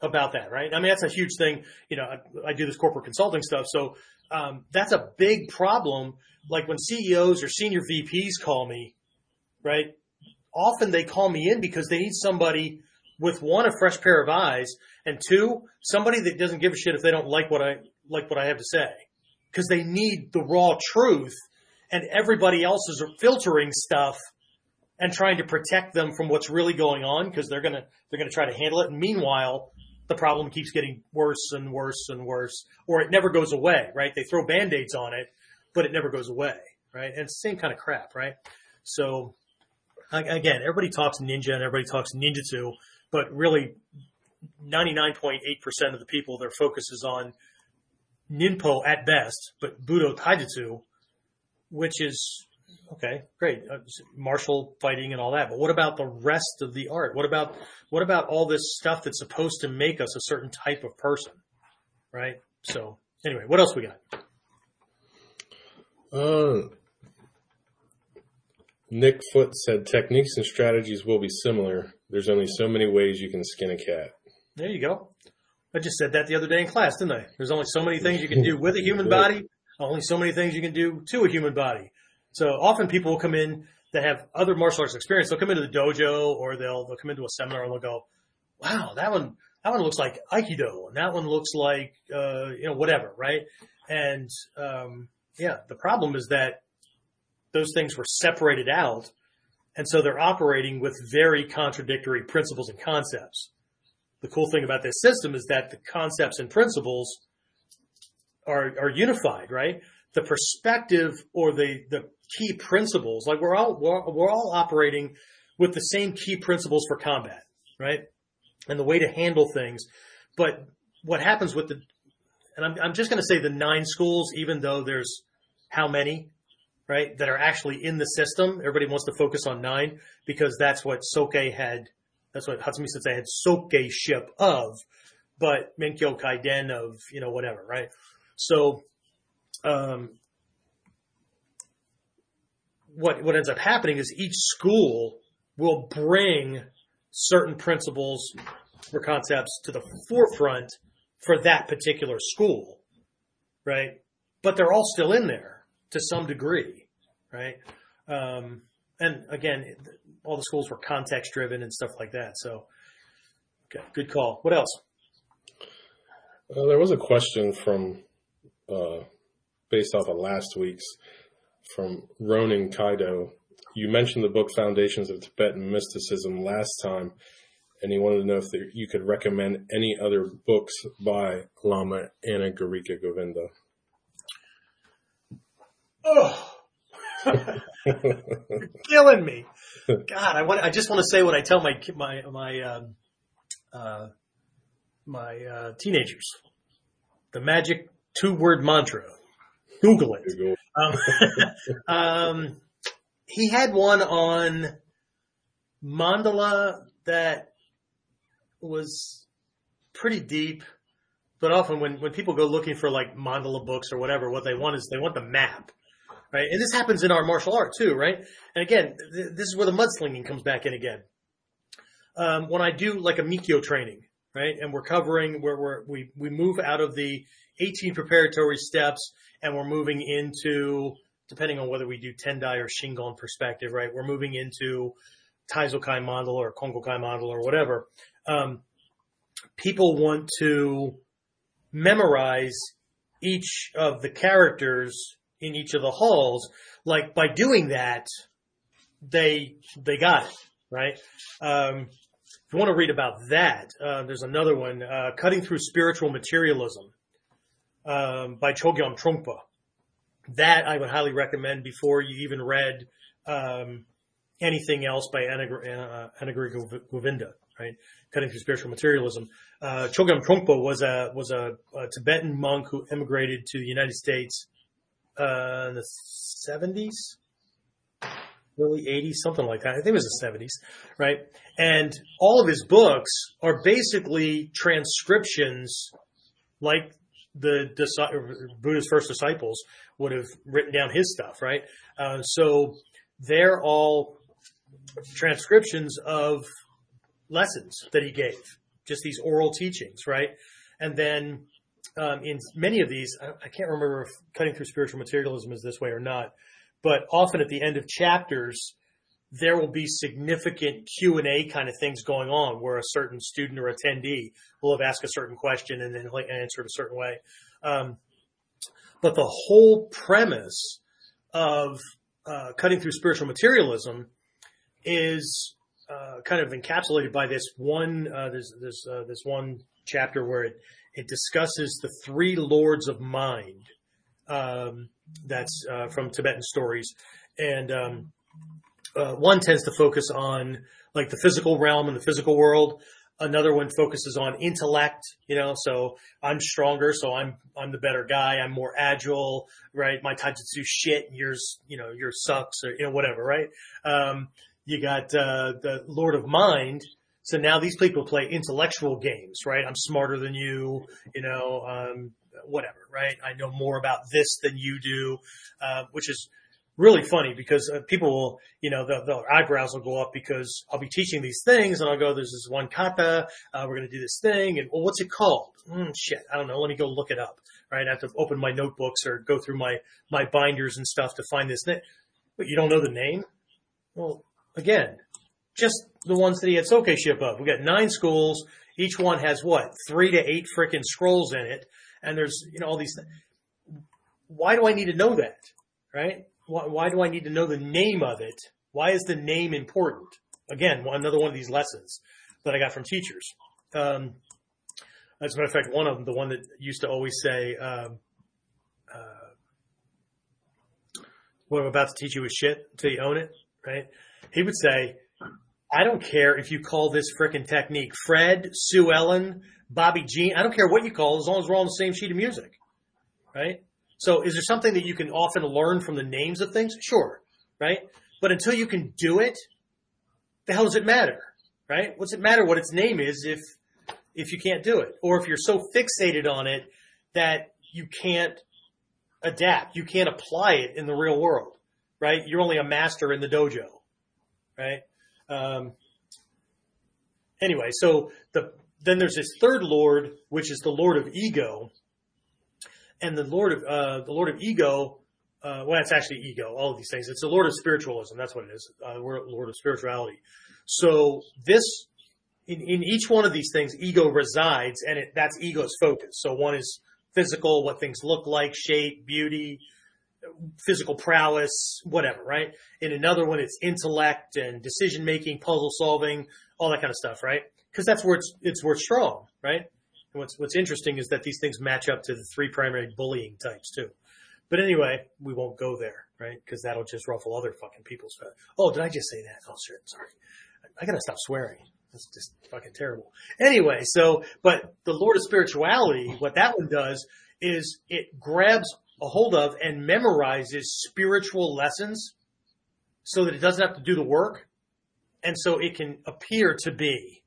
about that, right? I mean, that's a huge thing. You know, I, I do this corporate consulting stuff, so um, that's a big problem. Like when CEOs or senior VPs call me, right? Often they call me in because they need somebody with one a fresh pair of eyes, and two somebody that doesn't give a shit if they don't like what I like what I have to say, because they need the raw truth, and everybody else is filtering stuff and trying to protect them from what's really going on because they're gonna they're gonna try to handle it. And meanwhile, the problem keeps getting worse and worse and worse, or it never goes away, right? They throw band-aids on it, but it never goes away, right? And same kind of crap, right? So again, everybody talks ninja and everybody talks ninjutsu, but really 99.8% of the people, their focus is on ninpo at best, but budo taijutsu, which is Okay, great. Uh, martial fighting and all that. But what about the rest of the art? What about what about all this stuff that's supposed to make us a certain type of person? Right? So, anyway, what else we got? Uh, Nick Foot said techniques and strategies will be similar. There's only so many ways you can skin a cat. There you go. I just said that the other day in class, didn't I? There's only so many things you can do with a human *laughs* body, only so many things you can do to a human body. So often people will come in that have other martial arts experience. They'll come into the dojo or they'll they'll come into a seminar and they'll go, "Wow, that one that one looks like aikido, and that one looks like uh, you know whatever, right?" And um, yeah, the problem is that those things were separated out, and so they're operating with very contradictory principles and concepts. The cool thing about this system is that the concepts and principles are are unified, right? The perspective or the the key principles. Like we're all we're, we're all operating with the same key principles for combat, right? And the way to handle things. But what happens with the and I'm, I'm just going to say the nine schools, even though there's how many, right, that are actually in the system. Everybody wants to focus on nine because that's what Soke had, that's what Hatsumi Sensei had Soke ship of, but Menkyo Kaiden of, you know, whatever, right? So, um, what what ends up happening is each school will bring certain principles or concepts to the forefront for that particular school, right? But they're all still in there to some degree, right? Um, and again, all the schools were context driven and stuff like that. So, okay, good call. What else? Uh, there was a question from uh, based off of last week's from Ronin Kaido. You mentioned the book Foundations of Tibetan Mysticism last time, and he wanted to know if there, you could recommend any other books by Lama Anagarika Govinda. Oh, you're *laughs* killing me! God, I want. I just want to say what I tell my my my um, uh, my uh, teenagers: the magic two word mantra. Google it. Um, *laughs* um, he had one on mandala that was pretty deep, but often when, when people go looking for like mandala books or whatever, what they want is they want the map, right? And this happens in our martial art too, right? And again, th- this is where the mudslinging comes back in again. Um, when I do like a Mikyo training, right? And we're covering where we're, we, we move out of the 18 preparatory steps and we're moving into, depending on whether we do Tendai or Shingon perspective, right? We're moving into Taizokai model or Kongokai model or whatever. Um, people want to memorize each of the characters in each of the halls. Like by doing that, they, they got it, right? Um, you want to read about that, uh, there's another one, uh, Cutting Through Spiritual Materialism um, by Chogyam Trungpa. That I would highly recommend before you even read um, anything else by Anagarika uh, Govinda, right? Cutting through spiritual materialism. Uh, Chogyam Trungpa was a was a, a, Tibetan monk who immigrated to the United States uh, in the seventies, early eighties, something like that. I think it was the seventies, right? And all of his books are basically transcriptions, like the Buddha's first disciples would have written down his stuff, right? Uh, so they're all transcriptions of lessons that he gave, just these oral teachings, right? And then um, in many of these, I, I can't remember if cutting through spiritual materialism is this way or not, but often at the end of chapters, there will be significant Q and A kind of things going on where a certain student or attendee will have asked a certain question and then answered a certain way. Um, but the whole premise of uh, cutting through spiritual materialism is uh, kind of encapsulated by this one uh, this this uh, this one chapter where it it discusses the three lords of mind. Um, that's uh, from Tibetan stories, and um, uh, one tends to focus on like the physical realm and the physical world. Another one focuses on intellect, you know, so I'm stronger, so I'm, I'm the better guy. I'm more agile, right? My taijutsu shit, yours, you know, yours sucks or, you know, whatever, right? Um, you got, uh, the Lord of Mind. So now these people play intellectual games, right? I'm smarter than you, you know, um, whatever, right? I know more about this than you do, uh, which is, really funny because uh, people will, you know, the, the eyebrows will go up because I'll be teaching these things and I'll go, there's this one kata, uh, we're going to do this thing. And well, what's it called? Mm, shit. I don't know. Let me go look it up. Right. I have to open my notebooks or go through my, my binders and stuff to find this name. But you don't know the name? Well, again, just the ones that he had Soke ship of. We got nine schools. Each one has what? Three to eight freaking scrolls in it. And there's, you know, all these things. Why do I need to know that? Right? why, why do I need to know the name of it? Why is the name important? Again, another one of these lessons that I got from teachers. Um, as a matter of fact, one of them, the one that used to always say, um, uh, what I'm about to teach you is shit until you own it, right? He would say, I don't care if you call this frickin' technique Fred, Sue Ellen, Bobby Jean. I don't care what you call it as long as we're all on the same sheet of music, right? So is there something that you can often learn from the names of things? Sure. Right. But until you can do it, the hell does it matter? Right. What's it matter what its name is if, if you can't do it or if you're so fixated on it that you can't adapt, you can't apply it in the real world, right? You're only a master in the dojo, right? Um, anyway, so the, then there's this third Lord, which is the Lord of ego, and the Lord of uh, the Lord of ego. Uh, well, it's actually ego. All of these things. It's the Lord of spiritualism. That's what it is. Uh, Lord of spirituality. So this, in, in each one of these things, ego resides, and it, that's ego's focus. So one is physical, what things look like, shape, beauty, physical prowess, whatever, right? In another one, it's intellect and decision making, puzzle solving, all that kind of stuff, right? Because that's where it's it's where it's strong, right? And what's what's interesting is that these things match up to the three primary bullying types too. But anyway, we won't go there, right? Because that'll just ruffle other fucking people's feathers. Oh, did I just say that? Oh, shit, sorry. I gotta stop swearing. That's just fucking terrible. Anyway, so, but the Lord of Spirituality, what that one does is it grabs a hold of and memorizes spiritual lessons so that it doesn't have to do the work. And so it can appear to be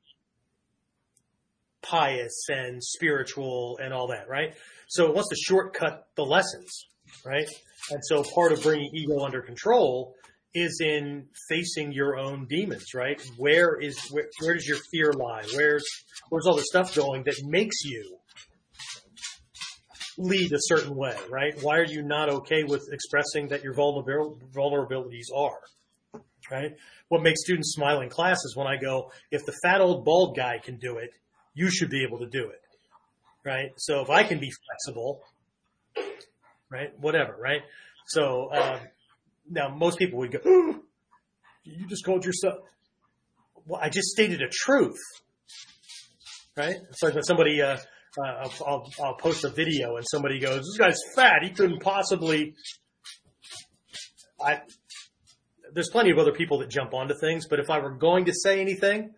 pious and spiritual and all that, right? So it wants to shortcut the lessons, right? And so part of bringing ego under control is in facing your own demons, right? Where is where, where does your fear lie? Where's where's all the stuff going that makes you lead a certain way, right? Why are you not okay with expressing that your vulnerabilities are, right? What makes students smile in class is when I go, if the fat old bald guy can do it, you should be able to do it. Right. So if I can be flexible, right, whatever, right? So, um, now most people would go, you just called yourself. Well, I just stated a truth, right? It's like somebody, uh, uh, I'll, I'll post a video and somebody goes, this guy's fat. He couldn't possibly, I, there's plenty of other people that jump onto things, but if I were going to say anything,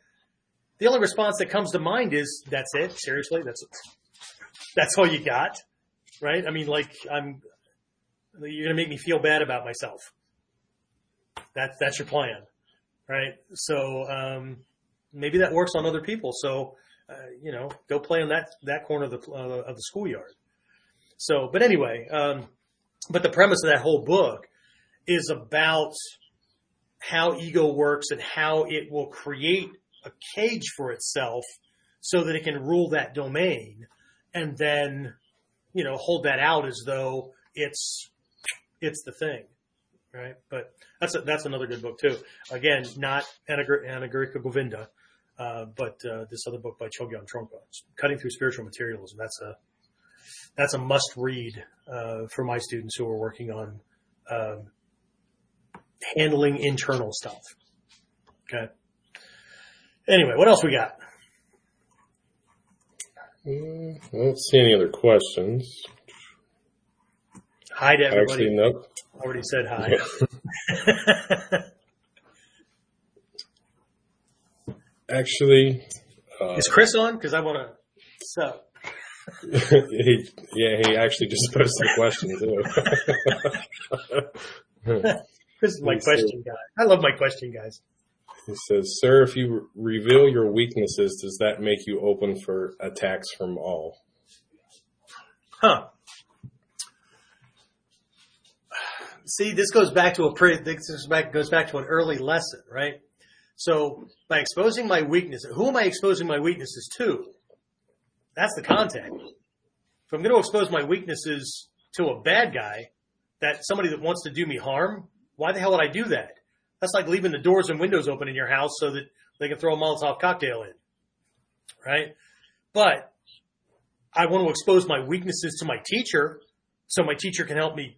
the only response that comes to mind is, "That's it? Seriously? That's that's all you got?" Right? I mean, like I'm, you're gonna make me feel bad about myself. That's that's your plan, right? So um, maybe that works on other people. So uh, you know, go play on that that corner of the uh, of the schoolyard. So, but anyway, um, but the premise of that whole book is about how ego works and how it will create a cage for itself so that it can rule that domain and then, you know, hold that out as though it's, it's the thing. Right. But that's, a, that's another good book too. Again, not Anagarika Govinda, uh, but, uh, this other book by Chogyam Trungpa, Cutting Through Spiritual Materialism. That's a, that's a must read, uh, for my students who are working on, um, handling internal stuff. Okay. Anyway, what else we got? Mm, I don't see any other questions. Hi to everybody. Actually, nope. Already said hi. *laughs* Actually, uh, is Chris on? Because I want to. So. he, yeah, he actually just posted a question too. *laughs* Chris is my question guy. I love my question guys. He says, "Sir, if you reveal your weaknesses, does that make you open for attacks from all?" Huh. See, this goes back to a pre, this goes back, goes back to an early lesson, right? So by exposing my weaknesses, who am I exposing my weaknesses to? That's the contact. If I'm going to expose my weaknesses to a bad guy, that somebody that wants to do me harm, why the hell would I do that? That's like leaving the doors and windows open in your house so that they can throw a Molotov cocktail in. Right? But I want to expose my weaknesses to my teacher so my teacher can help me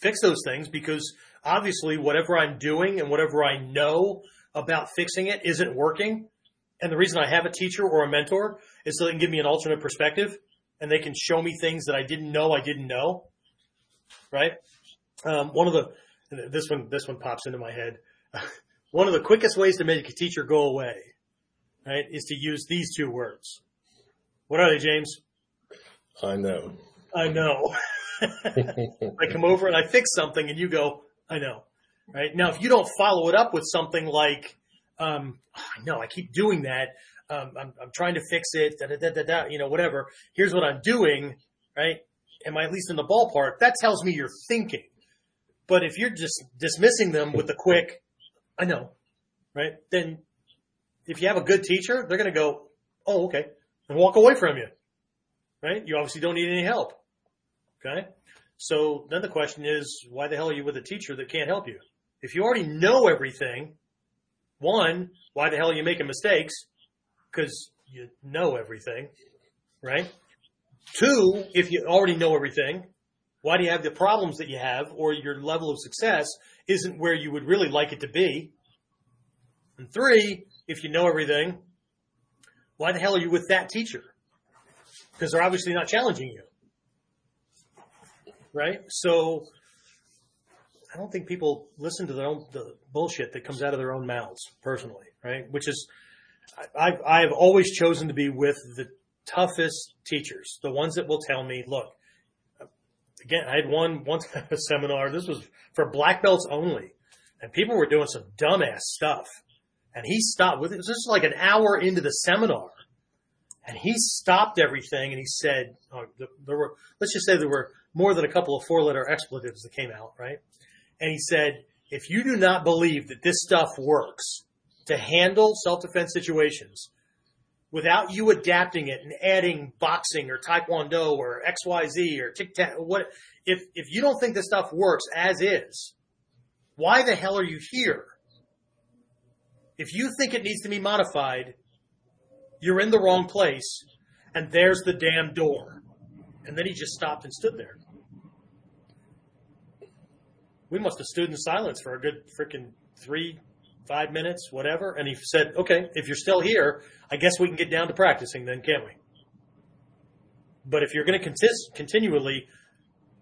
fix those things because obviously whatever I'm doing and whatever I know about fixing it isn't working. And the reason I have a teacher or a mentor is so they can give me an alternate perspective and they can show me things that I didn't know I didn't know. Right? Um, one of the this one this one pops into my head. *laughs* one of the quickest ways to make a teacher go away, right, is to use these two words. What are they, James? I know. I know. *laughs* I come over and I fix something and you go, I know. Right? Now, if you don't follow it up with something like, um, oh, I know, I keep doing that. Um, I'm, I'm trying to fix it, da, da, da, da, da, you know, whatever. Here's what I'm doing, right? Am I at least in the ballpark? That tells me you're thinking. But if you're just dismissing them with a quick, I know, right? Then if you have a good teacher, they're going to go, oh, okay, and walk away from you, right? You obviously don't need any help. Okay. So then the question is, why the hell are you with a teacher that can't help you? If you already know everything, one, why the hell are you making mistakes? Because you know everything, right? Two, if you already know everything, why do you have the problems that you have or your level of success isn't where you would really like it to be? And three, if you know everything, why the hell are you with that teacher? Because they're obviously not challenging you. Right? So I don't think people listen to their own the bullshit that comes out of their own mouths personally, right? Which is I've I've always chosen to be with the toughest teachers, the ones that will tell me, look, again, I had one one a *laughs* seminar. This was for black belts only, and people were doing some dumbass stuff. And he stopped with it. This was like an hour into the seminar, and he stopped everything and he said, oh, "There were let's just say there were more than a couple of four-letter expletives that came out, right?" And he said, "If you do not believe that this stuff works to handle self-defense situations." Without you adapting it and adding boxing or taekwondo or XYZ or tic tac, what, if, if you don't think this stuff works as is, why the hell are you here? If you think it needs to be modified, you're in the wrong place and there's the damn door. And then he just stopped and stood there. We must have stood in silence for a good freaking three, five minutes, whatever. And he said, okay, if you're still here, I guess we can get down to practicing then, can't we? But if you're going to contis- continually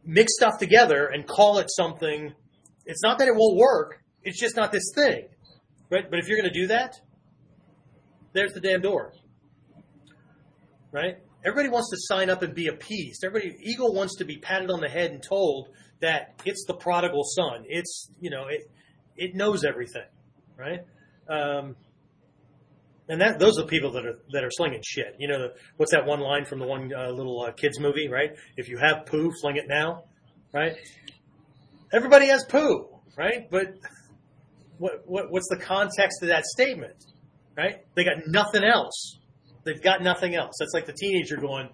mix stuff together and call it something, it's not that it won't work. It's just not this thing. Right? But if you're going to do that, there's the damn door. Right? Everybody wants to sign up and be appeased. Everybody, ego wants to be patted on the head and told that it's the prodigal son. It's, you know, it, it knows everything right? Um, and that those are people that are that are slinging shit. You know, the, what's that one line from the one uh, little uh, kids movie, right? If you have poo, fling it now, right? Everybody has poo, right? But what, what what's the context of that statement? right? They got nothing else. They've got nothing else. That's like the teenager going,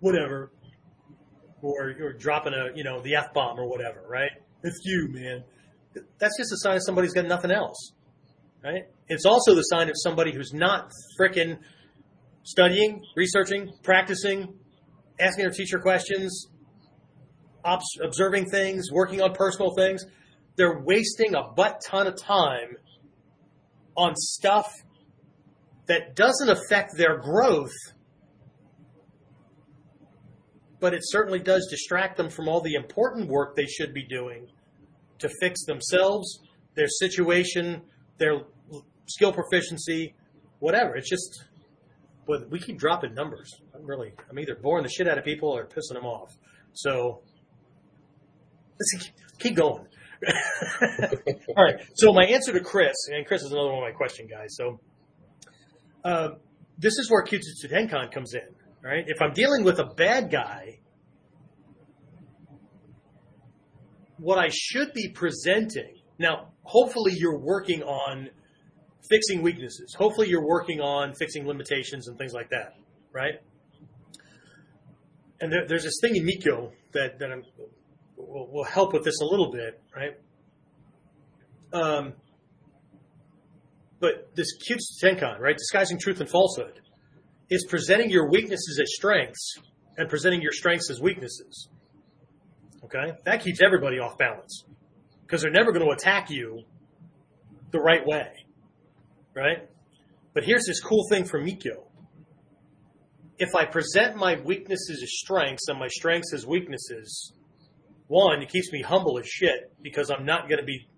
whatever, or you're dropping a, you know, the F bomb or whatever, right? It's you, man. That's just a sign of somebody's got nothing else, right? It's also the sign of somebody who's not fricking studying, researching, practicing, asking their teacher questions, observing things, working on personal things. They're wasting a butt ton of time on stuff that doesn't affect their growth, but it certainly does distract them from all the important work they should be doing to fix themselves, their situation, their skill proficiency, whatever. It's just, but we keep dropping numbers. I'm really, I'm either boring the shit out of people or pissing them off. So let's *laughs* keep going. *laughs* All right. So my answer to Chris, and Chris is another one of my question guys. So uh, this is where Kyojitsu Tenkan comes in. Right? If I'm dealing with a bad guy, what I should be presenting now, hopefully you're working on fixing weaknesses. Hopefully you're working on fixing limitations and things like that, right? And there, there's this thing in Mikyo that, that will, will, help with this a little bit, right? Um, but this Kyojitsu Tenkan, right, disguising truth and falsehood, is presenting your weaknesses as strengths and presenting your strengths as weaknesses. Okay? That keeps everybody off balance because they're never going to attack you the right way. Right? But here's this cool thing from Mikyo. If I present my weaknesses as strengths and my strengths as weaknesses, one, it keeps me humble as shit because I'm not going to be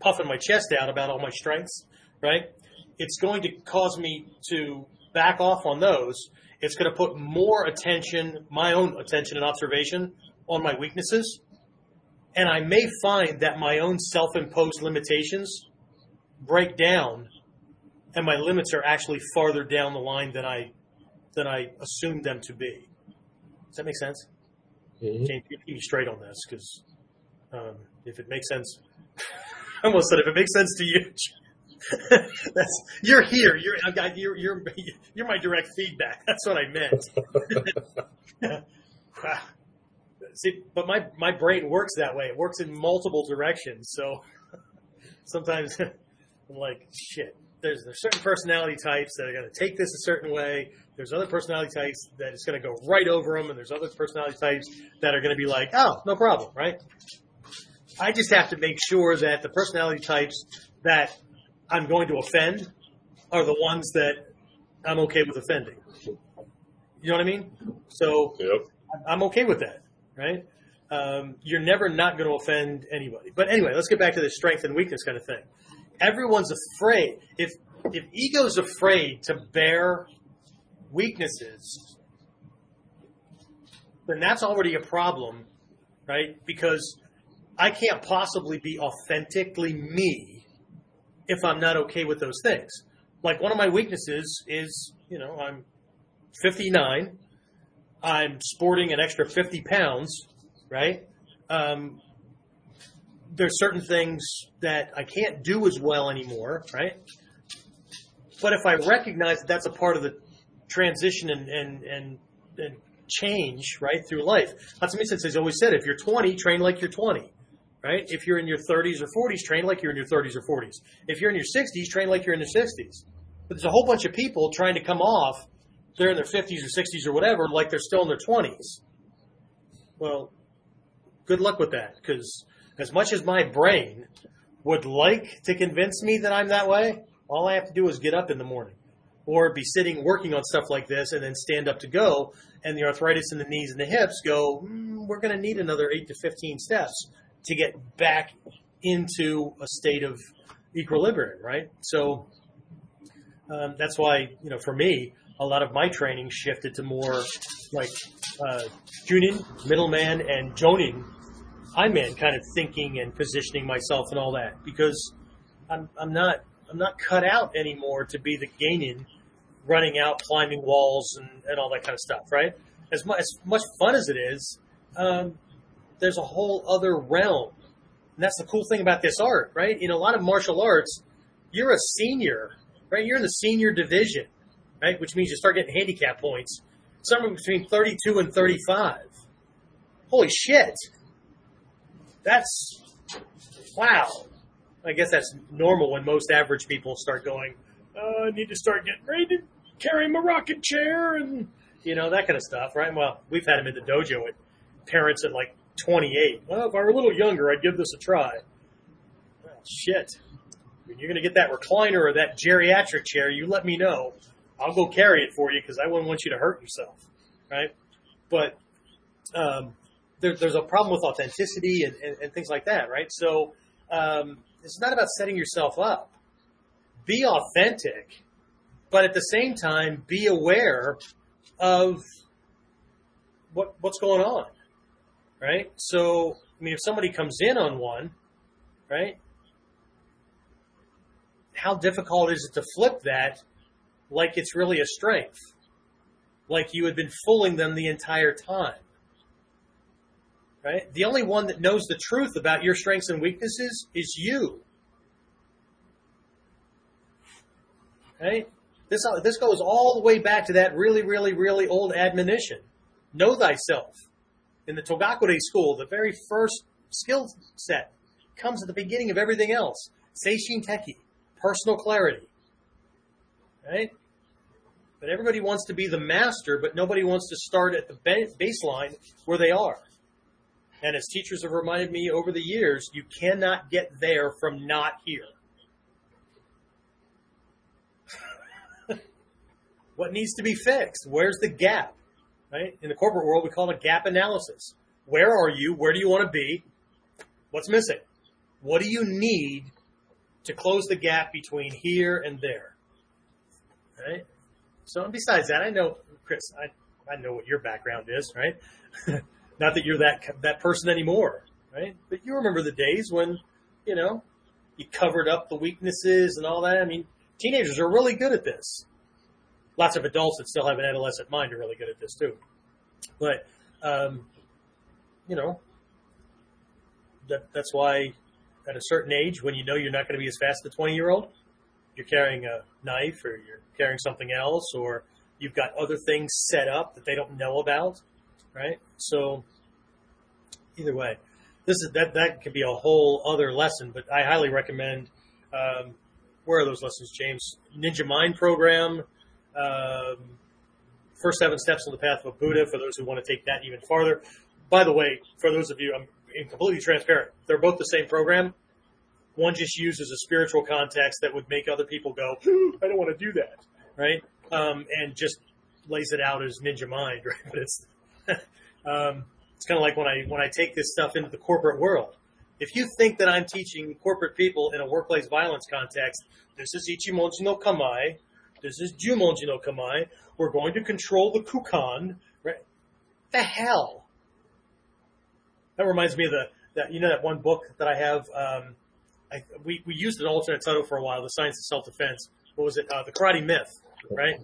puffing my chest out about all my strengths, right? It's going to cause me to back off on those. It's going to put more attention, my own attention and observation on my weaknesses. And I may find that my own self imposed limitations break down and my limits are actually farther down the line than I than I assumed them to be. Does that make sense? Mm-hmm. Can you keep me straight on this? Because um, if it makes sense, *laughs* I almost said if it makes sense to you, *laughs* that's you're here. You're you're you're you're my direct feedback. That's what I meant. *laughs* See, but my my brain works that way. It works in multiple directions. So sometimes I'm like, shit. There's there's certain personality types that are going to take this a certain way. There's other personality types that it's going to go right over them, and there's other personality types that are going to be like, oh, no problem, right? I just have to make sure that the personality types that I'm going to offend are the ones that I'm okay with offending. You know what I mean? So yep. I'm okay with that, right? Um, you're never not going to offend anybody. But anyway, let's get back to the strength and weakness kind of thing. Everyone's afraid. If if ego's afraid to bear weaknesses, then that's already a problem, right? Because I can't possibly be authentically me if I'm not okay with those things. Like one of my weaknesses is, you know, I'm 59. I'm sporting an extra 50 pounds, right? Um, there's certain things that I can't do as well anymore, right? But if I recognize that that's a part of the transition and, and, and, and change, right, through life. Hatsumi Sensei's always said, if you're 20, train like you're 20 right? If you're in your 30s or 40s, train like you're in your 30s or 40s. If you're in your 60s, train like you're in your 60s. But there's a whole bunch of people trying to come off, they're in their 50s or 60s or whatever, like they're still in their 20s. Well, good luck with that, because as much as my brain would like to convince me that I'm that way, all I have to do is get up in the morning or be sitting working on stuff like this and then stand up to go and the arthritis in the knees and the hips go mm, we're going to need another 8 to 15 steps to get back into a state of equilibrium, right? So um, that's why, you know, for me, a lot of my training shifted to more like uh, Chunin, middleman, and Jonin, man kind of thinking and positioning myself and all that because I'm, I'm not I'm not cut out anymore to be the Genin running out, climbing walls, and, and all that kind of stuff, right? As much, as much fun as it is, um, there's a whole other realm. And that's the cool thing about this art, right? In a lot of martial arts, you're a senior right? You're in the senior division, right? Which means you start getting handicap points somewhere between 32 and 35. Holy shit. That's, wow. I guess that's normal when most average people start going, oh, I need to start getting ready to carry my rocket chair and, you know, that kind of stuff, right? Well, we've had them in the dojo at parents at like 28. Well, if I were a little younger, I'd give this a try. Well, shit. When you're going to get that recliner or that geriatric chair, you let me know. I'll go carry it for you because I wouldn't want you to hurt yourself, right? But um, there, there's a problem with authenticity and, and, and things like that, right? So um, it's not about setting yourself up. Be authentic, but at the same time, be aware of what what's going on, right? So, I mean, if somebody comes in on one, right? How difficult is it to flip that like it's really a strength? Like you had been fooling them the entire time. Right? The only one that knows the truth about your strengths and weaknesses is you. Right? This, uh, this goes all the way back to that really, really, really old admonition. Know thyself. In the Togakure school, the very first skill set comes at the beginning of everything else. Seishin Teki, personal clarity. Right? But everybody wants to be the master, but nobody wants to start at the baseline where they are. And as teachers have reminded me over the years, you cannot get there from not here. *laughs* what needs to be fixed? Where's the gap? Right? In the corporate world, we call it a gap analysis. Where are you? Where do you want to be? What's missing? What do you need to close the gap between here and there? Right? So, besides that, I know, Chris, I, I know what your background is, right? *laughs* Not that you're that that person anymore, right? But you remember the days when, you know, you covered up the weaknesses and all that. I mean, teenagers are really good at this. Lots of adults that still have an adolescent mind are really good at this too. But, um, you know, that that's why at a certain age, when you know you're not going to be as fast as a 20 year old, you're carrying a knife or you're carrying something else or you've got other things set up that they don't know about right? So either way, this is that that could be a whole other lesson, but I highly recommend. Um, where are those lessons, James? Ninja Mind program, um, first seven steps on the path of a Buddha for those who want to take that even farther. By the way, for those of you, I'm completely transparent. They're both the same program. One just uses a spiritual context that would make other people go, I don't want to do that, right? Um, and just lays it out as Ninja Mind, *laughs* right? But it's *laughs* um, it's kind of like when I when I take this stuff into the corporate world. If you think that I'm teaching corporate people in a workplace violence context, this is Ichimonji no Kamae, this is Jumonji no Kamae, we're going to control the kukan, right? The hell. That reminds me of the that you know that one book that I have. Um, I, we we used an alternate title for a while, the Science of Self Defense. What was it? Uh, the Karate Myth, right?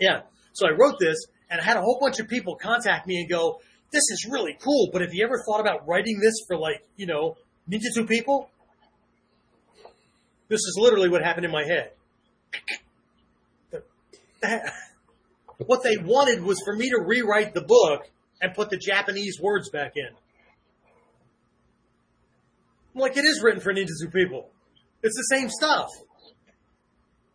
Yeah. So I wrote this, and I had a whole bunch of people contact me and go, this is really cool, but have you ever thought about writing this for like, you know, Ninjutsu people? This is literally what happened in my head. *laughs* what they wanted was for me to rewrite the book and put the Japanese words back in. Like it is written for Ninjutsu people. It's the same stuff.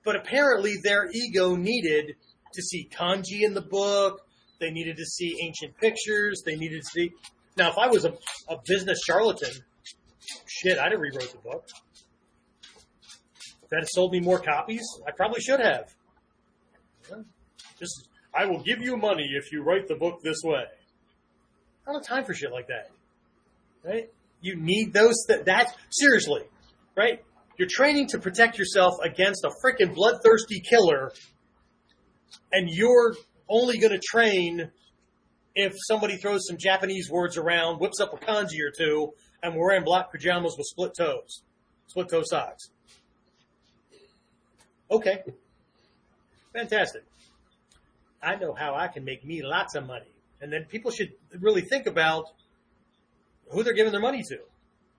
But apparently their ego needed to see kanji in the book. They needed to see ancient pictures. They needed to see. Now, if I was a, a business charlatan, shit, I'd have rewrote the book. If that had sold me more copies, I probably should have. Just, I will give you money if you write the book this way. I don't have time for shit like that. Right? You need those, that, that, seriously, right? You're training to protect yourself against a freaking bloodthirsty killer and you're only going to train if somebody throws some Japanese words around, whips up a kanji or two, and we're wearing black pajamas with split toes, split toe socks. Okay. Fantastic. I know how I can make me lots of money. And then people should really think about who they're giving their money to,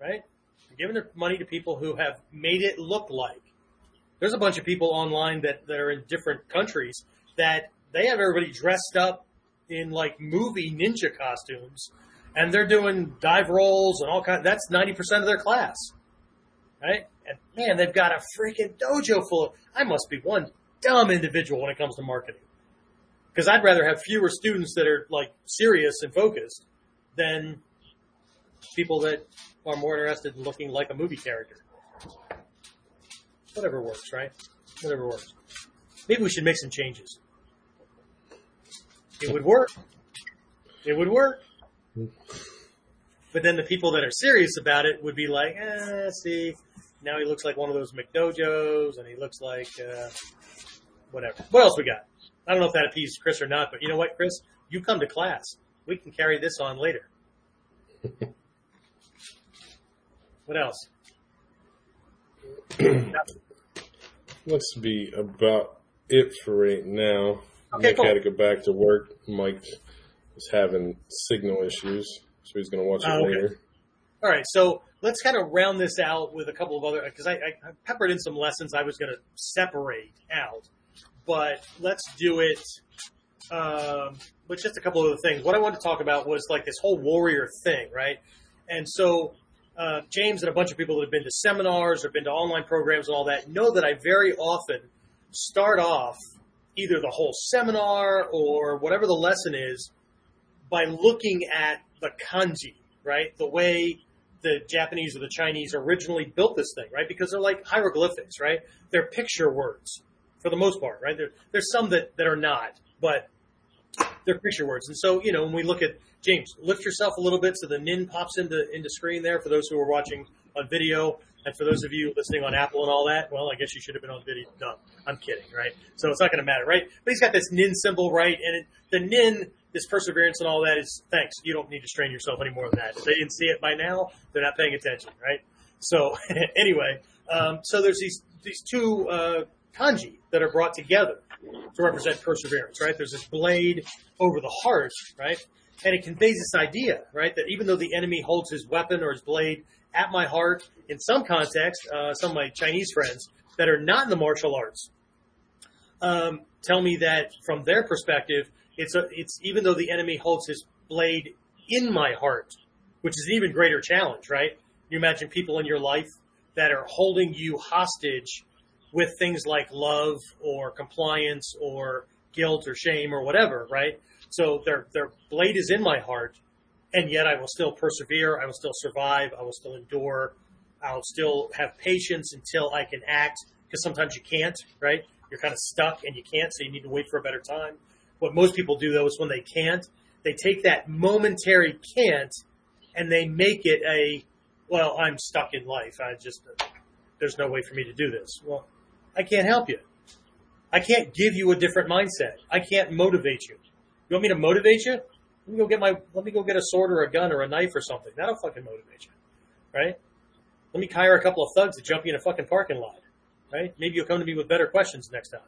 right? They're giving their money to people who have made it look like There's a bunch of people online that, that are in different countries that they have everybody dressed up in like movie ninja costumes and they're doing dive rolls and all kind. That's 90% of their class. Right? And man, they've got a freaking dojo full of, I must be one dumb individual when it comes to marketing. Because I'd rather have fewer students that are like serious and focused than people that are more interested in looking like a movie character. Whatever works, right? Whatever works. Maybe we should make some changes. It would work. It would work. But then the people that are serious about it would be like, eh, see, now he looks like one of those McDojos, and he looks like uh, whatever. What else we got? I don't know if that appeased Chris or not, but you know what, Chris? You come to class. We can carry this on later. *laughs* what else? Let's be about it for right now. Okay, Nick cool. had to go back to work. Mike was having signal issues, so he's going to watch it uh, okay. later. All right, so let's kind of round this out with a couple of other because I, I, peppered in some lessons I was going to separate out, but let's do it um, with just a couple of other things. What I wanted to talk about was like this whole warrior thing, right? And so uh, James and a bunch of people that have been to seminars or been to online programs and all that know that I very often start off either the whole seminar or whatever the lesson is by looking at the kanji, right? The way the Japanese or the Chinese originally built this thing, right? Because they're like hieroglyphics, right? They're picture words for the most part, right? There, there's some that, that are not, but they're picture words. And so, you know, when we look at James, lift yourself a little bit so the nin pops into into screen there for those who are watching on video. And for those of you listening on Apple and all that, well, I guess you should have been on video. No, I'm kidding, right? So it's not going to matter, right? But he's got this nin symbol, right? And it, the nin, this perseverance and all that is thanks. You don't need to strain yourself any more than that. If they didn't see it by now, they're not paying attention, right? So *laughs* anyway, um, so there's these these two uh, kanji that are brought together to represent perseverance, right? There's this blade over the heart, right? And it conveys this idea, right, that even though the enemy holds his weapon or his blade at my heart, in some context, uh, some of my Chinese friends that are not in the martial arts um, tell me that from their perspective, it's a, it's even though the enemy holds his blade in my heart, which is an even greater challenge, right? You imagine people in your life that are holding you hostage with things like love or compliance or guilt or shame or whatever, right? So their their blade is in my heart, and yet I will still persevere. I will still survive. I will still endure. I'll still have patience until I can act because sometimes you can't, right? You're kind of stuck and you can't, so you need to wait for a better time. What most people do though is when they can't, they take that momentary can't and they make it a, well, I'm stuck in life. I just, there's no way for me to do this. Well, I can't help you. I can't give you a different mindset. I can't motivate you. You want me to motivate you? Let me go get my, let me go get a sword or a gun or a knife or something. That'll fucking motivate you. Right? Let me hire a couple of thugs to jump you in a fucking parking lot. Right? Maybe you'll come to me with better questions next time.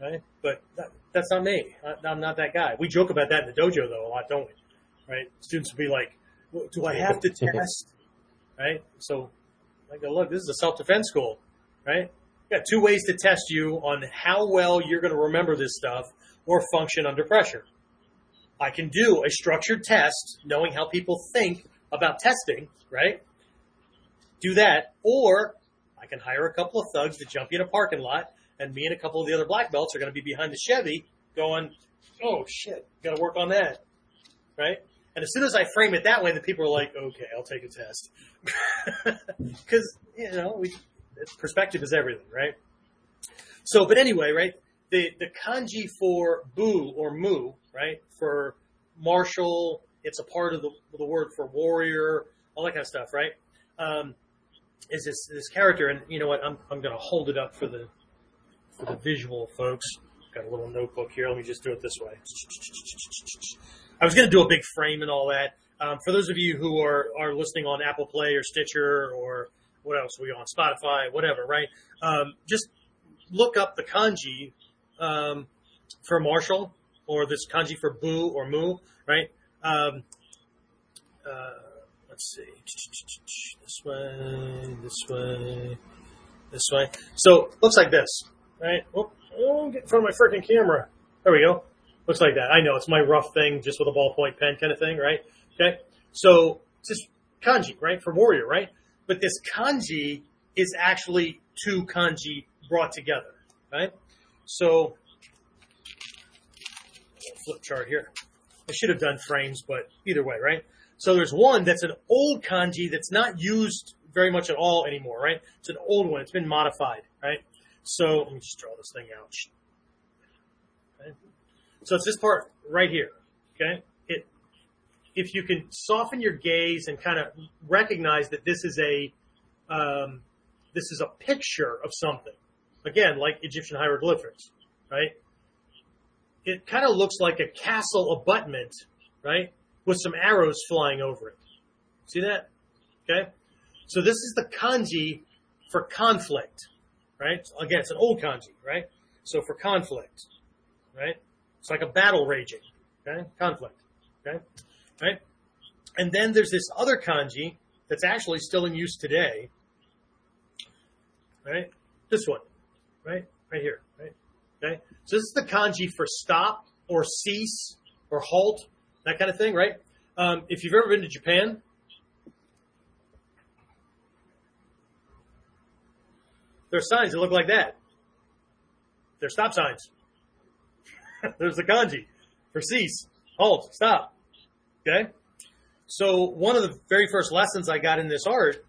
Right? But that, that's not me. I, I'm not that guy. We joke about that in the dojo though a lot, don't we? Right? Students will be like, well, do I have to *laughs* test? Right? So I go, look, this is a self-defense school. Right? got two ways to test you on how well you're going to remember this stuff or function under pressure. I can do a structured test, knowing how people think about testing, right? Do that, or I can hire a couple of thugs to jump you in a parking lot, and me and a couple of the other black belts are going to be behind the Chevy going, oh shit, got to work on that, right? And as soon as I frame it that way, the people are like, okay, I'll take a test. *laughs* Because, you know, we, perspective is everything, right? So, but anyway, right? The the kanji for bu or mu, right? For martial, it's a part of the the word for warrior, all that kind of stuff, right? Um, is this this character, and you know what? I'm I'm going to hold it up for the for the visual folks. Got a little notebook here. Let me just do it this way. I was going to do a big frame and all that. Um, for those of you who are, are listening on Apple Play or Stitcher or what else? We on Spotify, whatever, right? Um, just look up the kanji um, for martial or this kanji for Bu or Mu, right? Um, uh, let's see. This way, this way. this way. So looks like this, right? Oh, oh get in front of my freaking camera. There we go. Looks like that. I know it's my rough thing, just with a ballpoint pen kind of thing, right? Okay. So it's just kanji, right, for warrior, right? But this kanji is actually two kanji brought together, right? So flip chart here. I should have done frames, but either way, right? So there's one that's an old kanji that's not used very much at all anymore, right? It's an old one. It's been modified, right? So let me just draw this thing out. Okay. So it's this part right here. Okay. It, if you can soften your gaze and kind of recognize that this is a, um, this is a picture of something. Again, like Egyptian hieroglyphics, right? It kind of looks like a castle abutment, right? With some arrows flying over it. See that? Okay. So this is the kanji for conflict, right? Again, it's an old kanji, right? So for conflict, right? It's like a battle raging, okay? Conflict, okay? Right? And then there's this other kanji that's actually still in use today, right? This one, right? Right here, right? Okay? So this is the kanji for stop or cease or halt, that kind of thing, right? Um, if you've ever been to Japan, There are signs that look like that. They're stop signs. *laughs* There's the kanji for cease, halt, stop. Okay? So one of the very first lessons I got in this art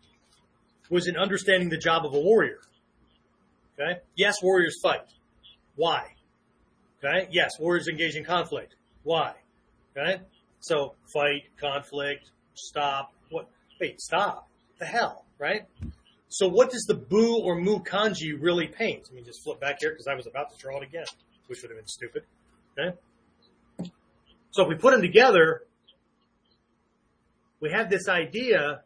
was in understanding the job of a warrior. Okay? Yes, warriors fight. Why? Okay? Yes, warriors engage in conflict. Why? Okay? So fight, conflict, stop. What? Wait, stop. The hell, right? So what does the bu or mu kanji really paint? Let me just flip back here because I was about to draw it again, which would have been stupid. Okay. So if we put them together, we have this idea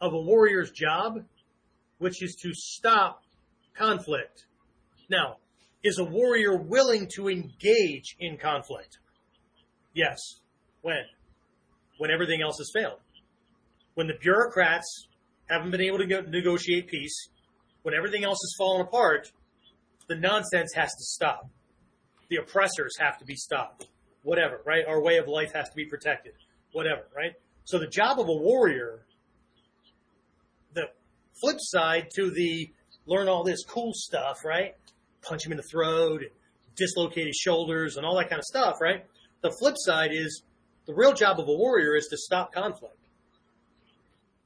of a warrior's job, which is to stop conflict. Now, is a warrior willing to engage in conflict? Yes. When? When everything else has failed. When the bureaucrats haven't been able to go, negotiate peace, when everything else has fallen apart, the nonsense has to stop. The oppressors have to be stopped. Whatever, right? Our way of life has to be protected. Whatever, right? So the job of a warrior, the flip side to the learn all this cool stuff, right? Punch him in the throat, dislocate his shoulders, and all that kind of stuff, right? The flip side is the real job of a warrior is to stop conflict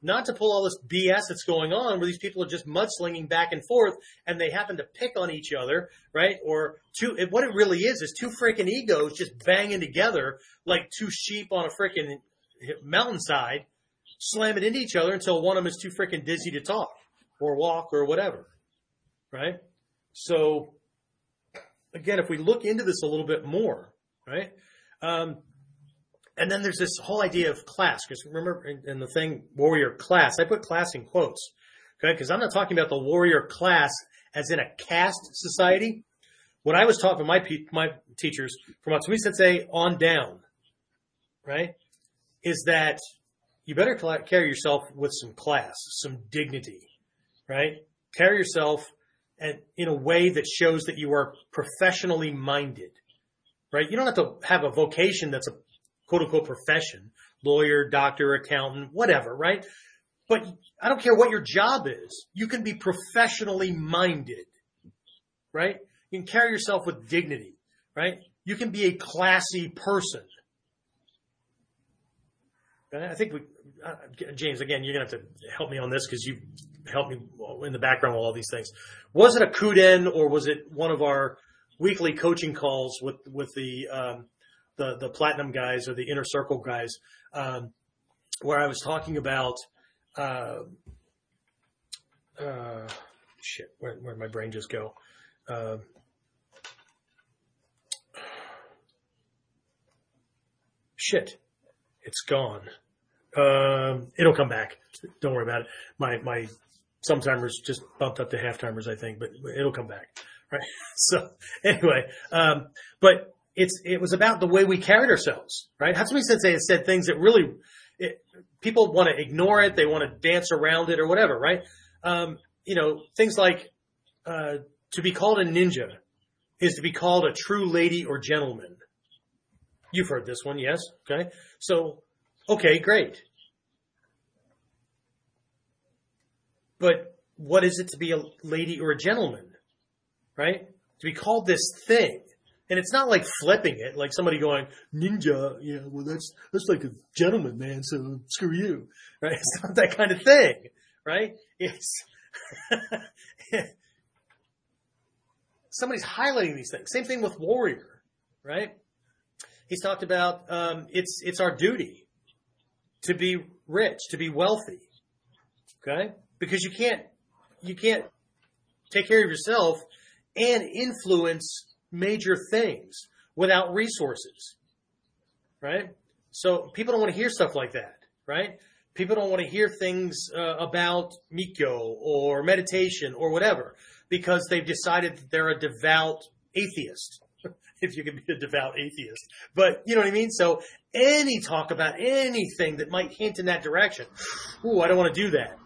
not to pull all this BS that's going on where these people are just mudslinging back and forth and they happen to pick on each other, right? Or two, what it really is is two freaking egos just banging together like two sheep on a freaking mountainside, slamming into each other until one of them is too freaking dizzy to talk or walk or whatever, right? So again, if we look into this a little bit more, right? Um, and then there's this whole idea of class, because remember in, in, the thing warrior class, I put class in quotes, okay? Because I'm not talking about the warrior class as in a caste society. When I was taught to my my teachers from Hatsumi Sensei on down, right, is that you better carry yourself with some class, some dignity, right? Carry yourself and in a way that shows that you are professionally minded, right? You don't have to have a vocation that's a quote unquote profession, lawyer, doctor, accountant, whatever, right? But I don't care what your job is. You can be professionally minded, right? You can carry yourself with dignity, right? You can be a classy person. I think we, uh, James, again, you're going to have to help me on this because you helped me in the background with all these things. Was it a Kuden or was it one of our weekly coaching calls with, with the, um, the the platinum guys or the inner circle guys, um, where I was talking about uh, uh, shit. Where where my brain just go? Uh, shit, it's gone. Um, it'll come back. Don't worry about it. My my sometimers just bumped up to half timers, I think, but it'll come back. Right. *laughs* So anyway, um, but it's it was about the way we carried ourselves, right? Hatsumi Sensei has said things that really it, people want to ignore it, they want to dance around it or whatever, right? Um, you know, things like uh, to be called a ninja is to be called a true lady or gentleman. You've heard this one, yes? Okay. So, okay, great. But what is it to be a lady or a gentleman? Right? To be called this thing. And it's not like flipping it, like somebody going, ninja, yeah, well that's, that's like a gentleman, man, so screw you. *laughs* Right? It's not that kind of thing. Right? It's, *laughs* somebody's highlighting these things. Same thing with warrior, right? He's talked about um, it's it's our duty to be rich, to be wealthy, okay? Because you can't you can't take care of yourself and influence major things without resources, right? So people don't want to hear stuff like that, right? People don't want to hear things uh, about Mikkyo or meditation or whatever because they've decided that they're a devout atheist. *laughs* if you can be a devout atheist. But you know what I mean? So any talk about anything that might hint in that direction, *sighs* ooh, I don't want to do that.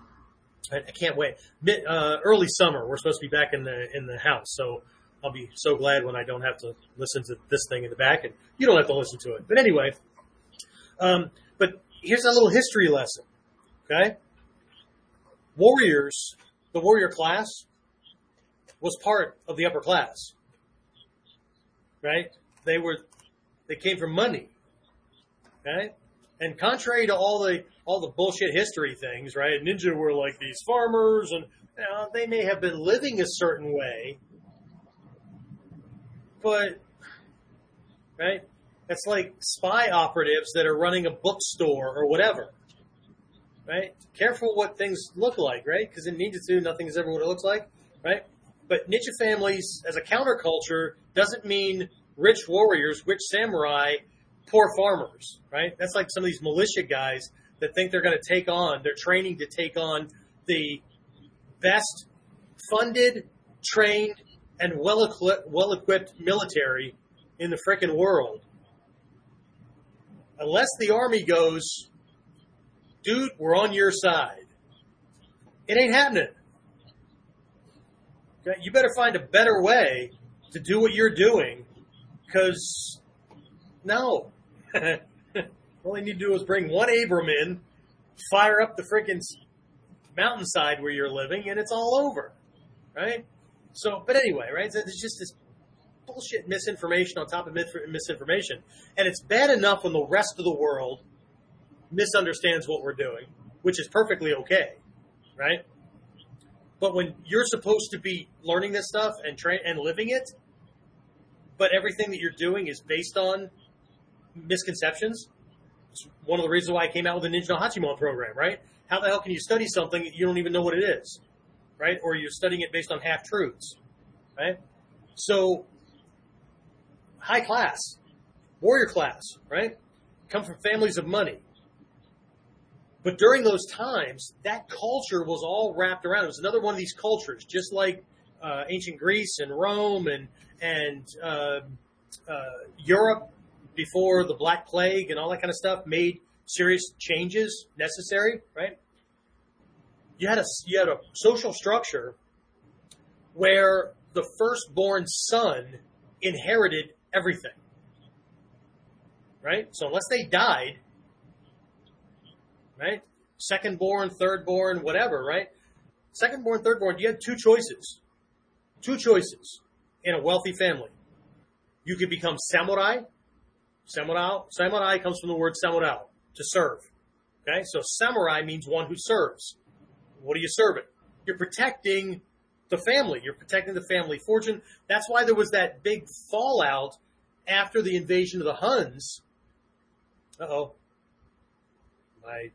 I, I can't wait. Mid, uh, early summer, we're supposed to be back in the in the house, so I'll be so glad when I don't have to listen to this thing in the back, and you don't have to listen to it. But anyway, um, but here's a little history lesson. Okay, warriors, the warrior class was part of the upper class. Right? They were they came from money. Okay? And contrary to all the all the bullshit history things, right? Ninja were like these farmers and you know, they may have been living a certain way. But right? It's like spy operatives that are running a bookstore or whatever. Right? Careful what things look like, right? Because in Ninja 2, nothing is ever what it looks like, right? But ninja families as a counterculture doesn't mean rich warriors, rich samurai, poor farmers, right? That's like some of these militia guys that think they're going to take on, they're training to take on the best funded, trained, and well equipped, well equipped military in the frickin' world. Unless the army goes, dude, we're on your side. It ain't happening. You better find a better way to do what you're doing because no. *laughs* All you need to do is bring one Abram in, fire up the freaking mountainside where you're living, and it's all over. Right? So, but anyway, right? There's just this bullshit misinformation on top of misinformation. And it's bad enough when the rest of the world misunderstands what we're doing, which is perfectly okay. Right? But when you're supposed to be learning this stuff and tra- and living it, but everything that you're doing is based on misconceptions, it's one of the reasons why I came out with the Ninja Hachimon program, right? How the hell can you study something you don't even know what it is, right? Or you're studying it based on half truths, right? So, high class, warrior class, right? Come from families of money. But during those times, that culture was all wrapped around. It was another one of these cultures, just like uh, ancient Greece and Rome and and uh, uh, Europe before the Black Plague and all that kind of stuff made serious changes necessary. Right? You had a you had a social structure where the firstborn son inherited everything. Right? So unless they died, right? Second born, third born, whatever, right? Second born, third born, you had two choices. Two choices in a wealthy family. You could become samurai. Samurai, samurai comes from the word samurai, to serve. Okay, so samurai means one who serves. What are you serving? You're protecting the family. You're protecting the family fortune. That's why there was that big fallout after the invasion of the Huns. Uh oh. My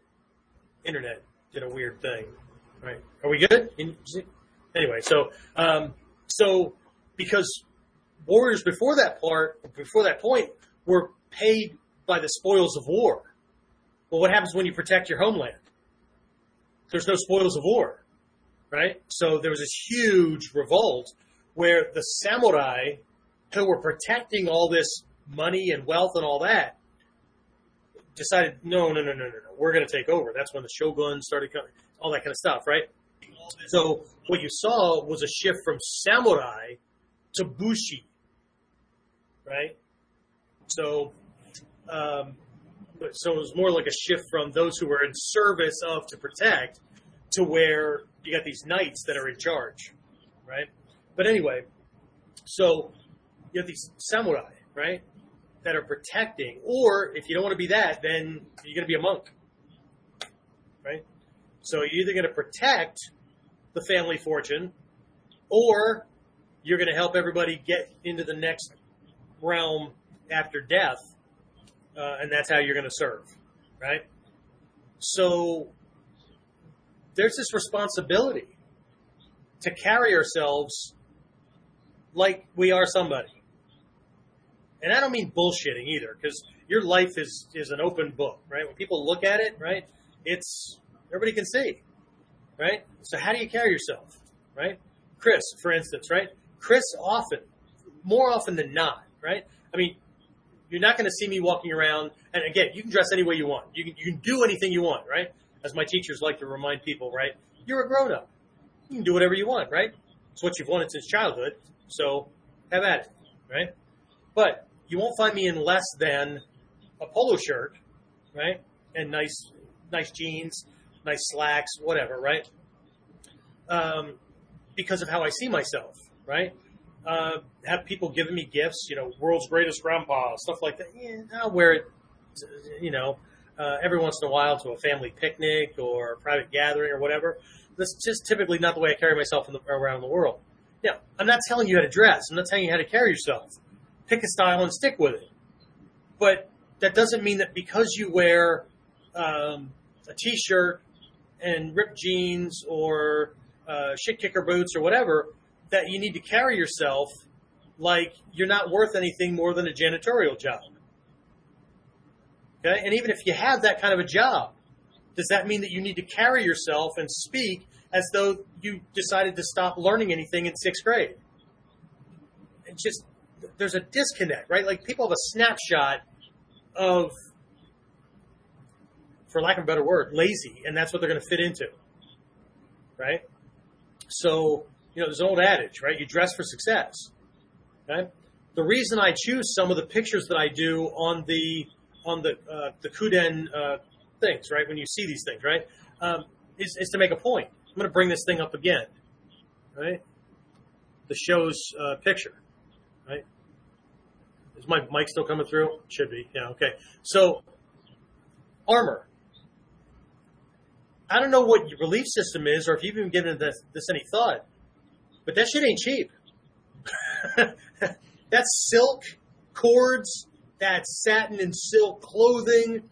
internet did a weird thing. Right? Are we good? Anyway, so um, so because warriors before that part, before that point, were paid by the spoils of war. Well, what happens when you protect your homeland? There's no spoils of war, right? So there was this huge revolt where the samurai who were protecting all this money and wealth and all that decided, no, no, no, no, no, no, we're going to take over. That's when the shogun started coming, all that kind of stuff, right? So what you saw was a shift from samurai to bushi, right? So, um, so it was more like a shift from those who were in service of to protect to where you got these knights that are in charge, right? But anyway, so you have these samurai, right, that are protecting, or if you don't want to be that, then you're going to be a monk, right? So you're either going to protect the family fortune, or you're going to help everybody get into the next realm after death, uh, and that's how you're going to serve, right? So there's this responsibility to carry ourselves like we are somebody. And I don't mean bullshitting either, because your life is, is an open book, right? When people look at it, right, it's everybody can see, right? So how do you carry yourself, right? Chris, for instance, right? Chris often, more often than not, right? I mean, you're not going to see me walking around. And again, you can dress any way you want. You can, you can do anything you want, right? As my teachers like to remind people, right? You're a grown up. You can do whatever you want, right? It's what you've wanted since childhood. So have at it, right? But you won't find me in less than a polo shirt, right? And nice, nice jeans, nice slacks, whatever, right? Um, because of how I see myself, right? Uh, have people giving me gifts, you know, world's greatest grandpa, stuff like that. Yeah, I'll wear it, you know, uh, every once in a while to a family picnic or a private gathering or whatever. That's just typically not the way I carry myself the, around the world. Now, I'm not telling you how to dress. I'm not telling you how to carry yourself. Pick a style and stick with it. But that doesn't mean that because you wear um, a t-shirt and ripped jeans or uh, shit kicker boots or whatever, that you need to carry yourself like you're not worth anything more than a janitorial job. Okay? And even if you have that kind of a job, does that mean that you need to carry yourself and speak as though you decided to stop learning anything in sixth grade? It's just, there's a disconnect, right? Like people have a snapshot of, for lack of a better word, lazy, and that's what they're going to fit into, right? So, you know, there's an old adage, right? You dress for success. Okay? The reason I choose some of the pictures that I do on the on the uh, the Kuden uh, things, right? When you see these things, right, um, is, is to make a point. I'm going to bring this thing up again, right? The show's uh, picture, right? Is my mic still coming through? Should be. Yeah. Okay. So armor. I don't know what your belief system is, or if you've even given this, this any thought. But that shit ain't cheap. *laughs* that's silk cords, that's satin and silk clothing,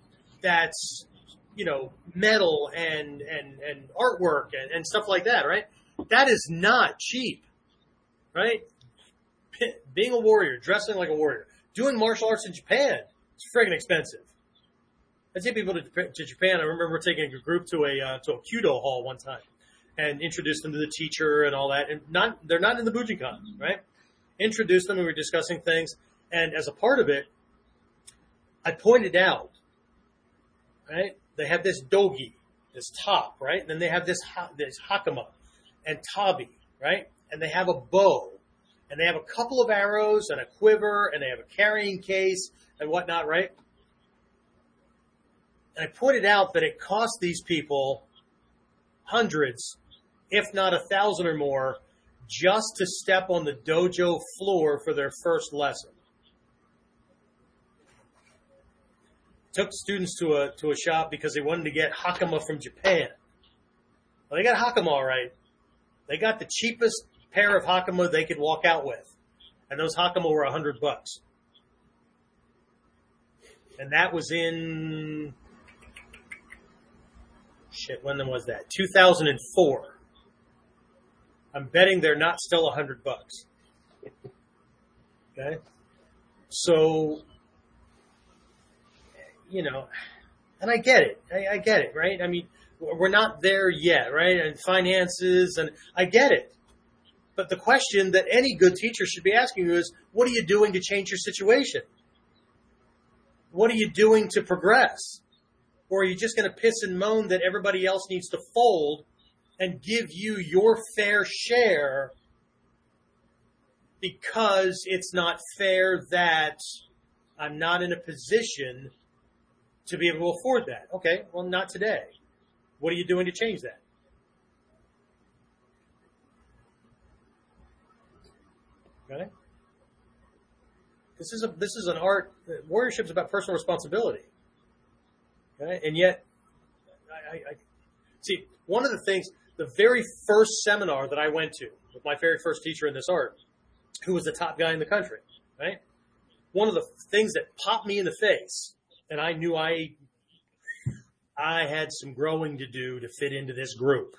that's you know metal and and and artwork and, and stuff like that, right? That is not cheap, right? Being a warrior, dressing like a warrior, doing martial arts in Japan, it's friggin' expensive. I take people to, to Japan. I remember taking a group to a uh, to a kyudo hall one time and introduce them to the teacher and all that. And not they're not in the Bujinkan, right? Introduce them and we're discussing things. And as a part of it, I pointed out, right? They have this dogi, this top, right? And then they have this this hakama and tabi, right? And they have a bow, and they have a couple of arrows and a quiver, and they have a carrying case and whatnot, right? And I pointed out that it cost these people hundreds if not a thousand or more, just to step on the dojo floor for their first lesson. Took students to a to a shop because they wanted to get hakama from Japan. Well, they got hakama all right. They got the cheapest pair of hakama they could walk out with, and those hakama were a hundred bucks. And that was in shit. When was that? Two thousand and four. I'm betting they're not still a hundred bucks. Okay. So, you know, and I get it. I, I, get it, right? I mean, we're not there yet, right? And finances, and I get it. But the question that any good teacher should be asking you is, what are you doing to change your situation? What are you doing to progress? Or are you just going to piss and moan that everybody else needs to fold and give you your fair share because it's not fair that I'm not in a position to be able to afford that. Okay, well, not today. What are you doing to change that? Okay. This is a this is an art. Warriorship is about personal responsibility. Okay, and yet, I, I, I see one of the things. The very first seminar that I went to with my very first teacher in this art, who was the top guy in the country, right? One of the things that popped me in the face, and I knew I I had some growing to do to fit into this group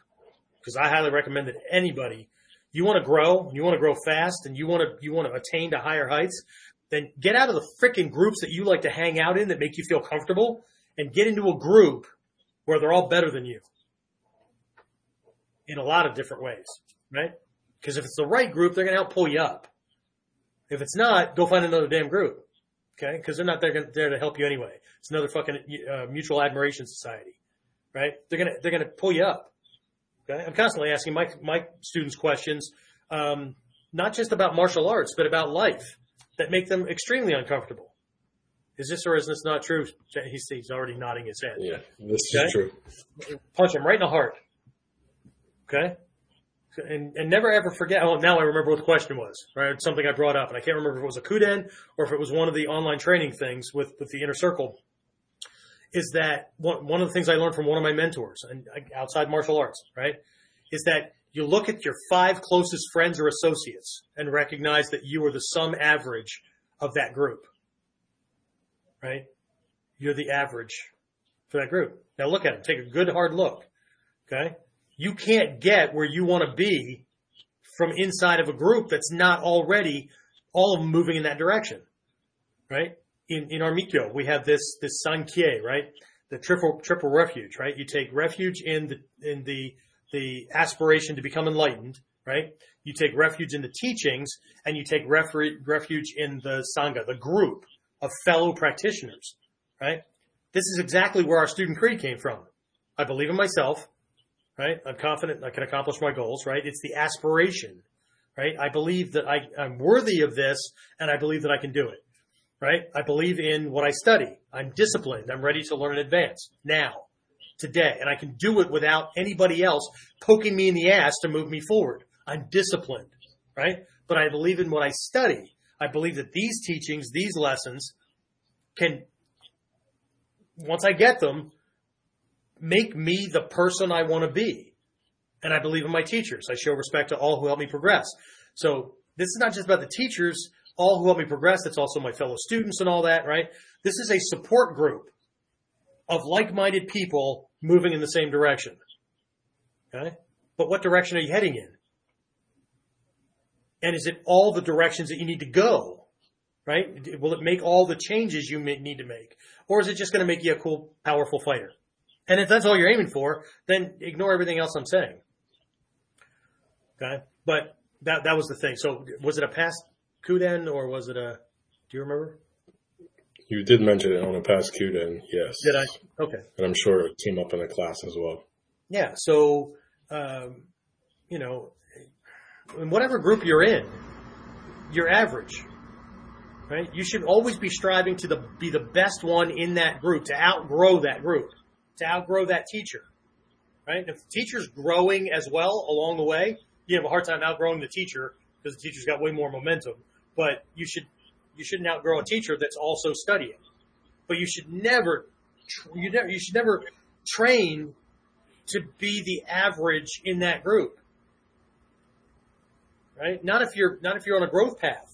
because I highly recommend that anybody you want to grow, and you want to grow fast, and you want to you want to attain to higher heights, then get out of the freaking groups that you like to hang out in that make you feel comfortable and get into a group where they're all better than you in a lot of different ways, right? Because if it's the right group, they're going to help pull you up. If it's not, go find another damn group. Okay. Because they're not there, there to help you anyway. It's another fucking uh, mutual admiration society, right? They're going to, they're going to pull you up. Okay. I'm constantly asking my, my students questions, um, not just about martial arts, but about life that make them extremely uncomfortable. Is this or is this not true? He's, he's already nodding his head. Yeah, this okay? is true. Punch him right in the heart. Okay. And, and never ever forget. Oh, now I remember what the question was. Right, something I brought up, and I can't remember if it was a Kuden or if it was one of the online training things with with the inner circle. Is that one one of the things I learned from one of my mentors and outside martial arts? Right, is that you look at your five closest friends or associates and recognize that you are the sum average of that group. Right, you're the average for that group. Now look at it. Take a good hard look. Okay you can't get where you want to be from inside of a group that's not already all of them moving in that direction, right? In, in our Mikkyo, we have this, this Sankhya, right? The triple, triple refuge, right? You take refuge in the, in the, the aspiration to become enlightened, right? You take refuge in the teachings and you take refuge in the Sangha, the group of fellow practitioners, right? This is exactly where our student creed came from. I believe in myself right? I'm confident I can accomplish my goals, right? It's the aspiration, right? I believe that I, I'm worthy of this and I believe that I can do it, right? I believe in what I study. I'm disciplined. I'm ready to learn and advance now, today, and I can do it without anybody else poking me in the ass to move me forward. I'm disciplined, right? But I believe in what I study. I believe that these teachings, these lessons can, once I get them, make me the person I want to be. And I believe in my teachers. I show respect to all who help me progress. So this is not just about the teachers, all who help me progress. It's also my fellow students and all that, right? This is a support group of like-minded people moving in the same direction. Okay. But what direction are you heading in? And is it all the directions that you need to go? Right? Will it make all the changes you need to make? Or is it just going to make you a cool, powerful fighter? And if that's all you're aiming for, then ignore everything else I'm saying. Okay. But that, that was the thing. So was it a past then, or was it a, do you remember? You did mention it on a past then. yes. Did I? Okay. And I'm sure it came up in the class as well. Yeah. So, um, you know, in whatever group you're in, you're average, right? You should always be striving to the, be the best one in that group, to outgrow that group to outgrow that teacher, right? If the teacher's growing as well along the way, you have a hard time outgrowing the teacher because the teacher's got way more momentum. But you should you shouldn't outgrow a teacher that's also studying. But you should never you never you should never train to be the average in that group. Right? Not if you're not if you're on a growth path.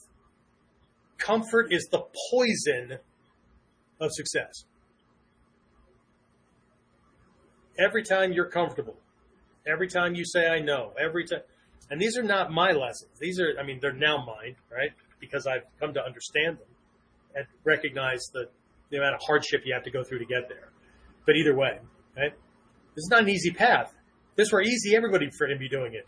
Comfort is the poison of success every time you're comfortable, every time you say I know, every time, and these are not my lessons. These are, I mean, they're now mine, right? Because I've come to understand them and recognize the, the amount of hardship you have to go through to get there. But either way, right? This is not an easy path. This were easy, everybody would be doing it.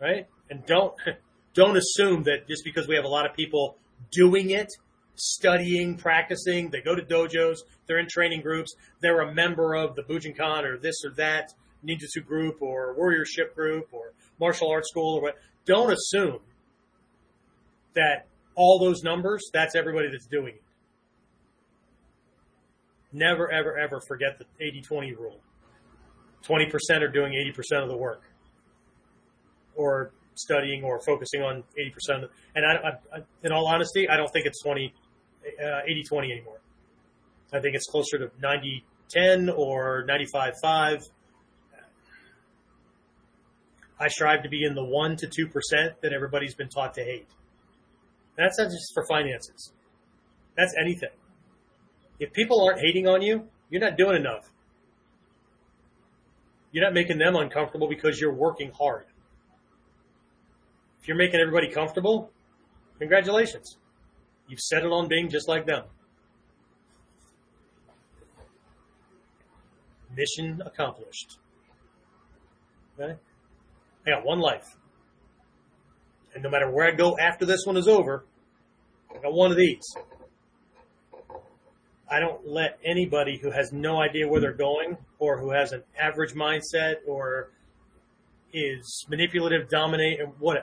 Right? And don't, *laughs* don't assume that just because we have a lot of people doing it studying, practicing. They go to dojos. They're in training groups. They're a member of the Bujinkan or this or that ninjutsu group or warriorship group or martial arts school or what, don't assume that all those numbers, that's everybody that's doing it. Never, ever, ever forget the 80-20 rule. 20% are doing 80% of the work or studying or focusing on 80%. and I, I, in all honesty, I don't think it's 20, uh, 80-20 anymore. I think it's closer to 90-10 or 95-5. I strive to be in the 1 to 2% that everybody's been taught to hate. That's not just for finances. That's anything. If people aren't hating on you, you're not doing enough. You're not making them uncomfortable because you're working hard. If you're making everybody comfortable, congratulations. You've settled on being just like them. Mission accomplished. Okay? I got one life. And no matter where I go after this one is over, I got one of these. I don't let anybody who has no idea where they're going or who has an average mindset or is manipulative, dominate, and what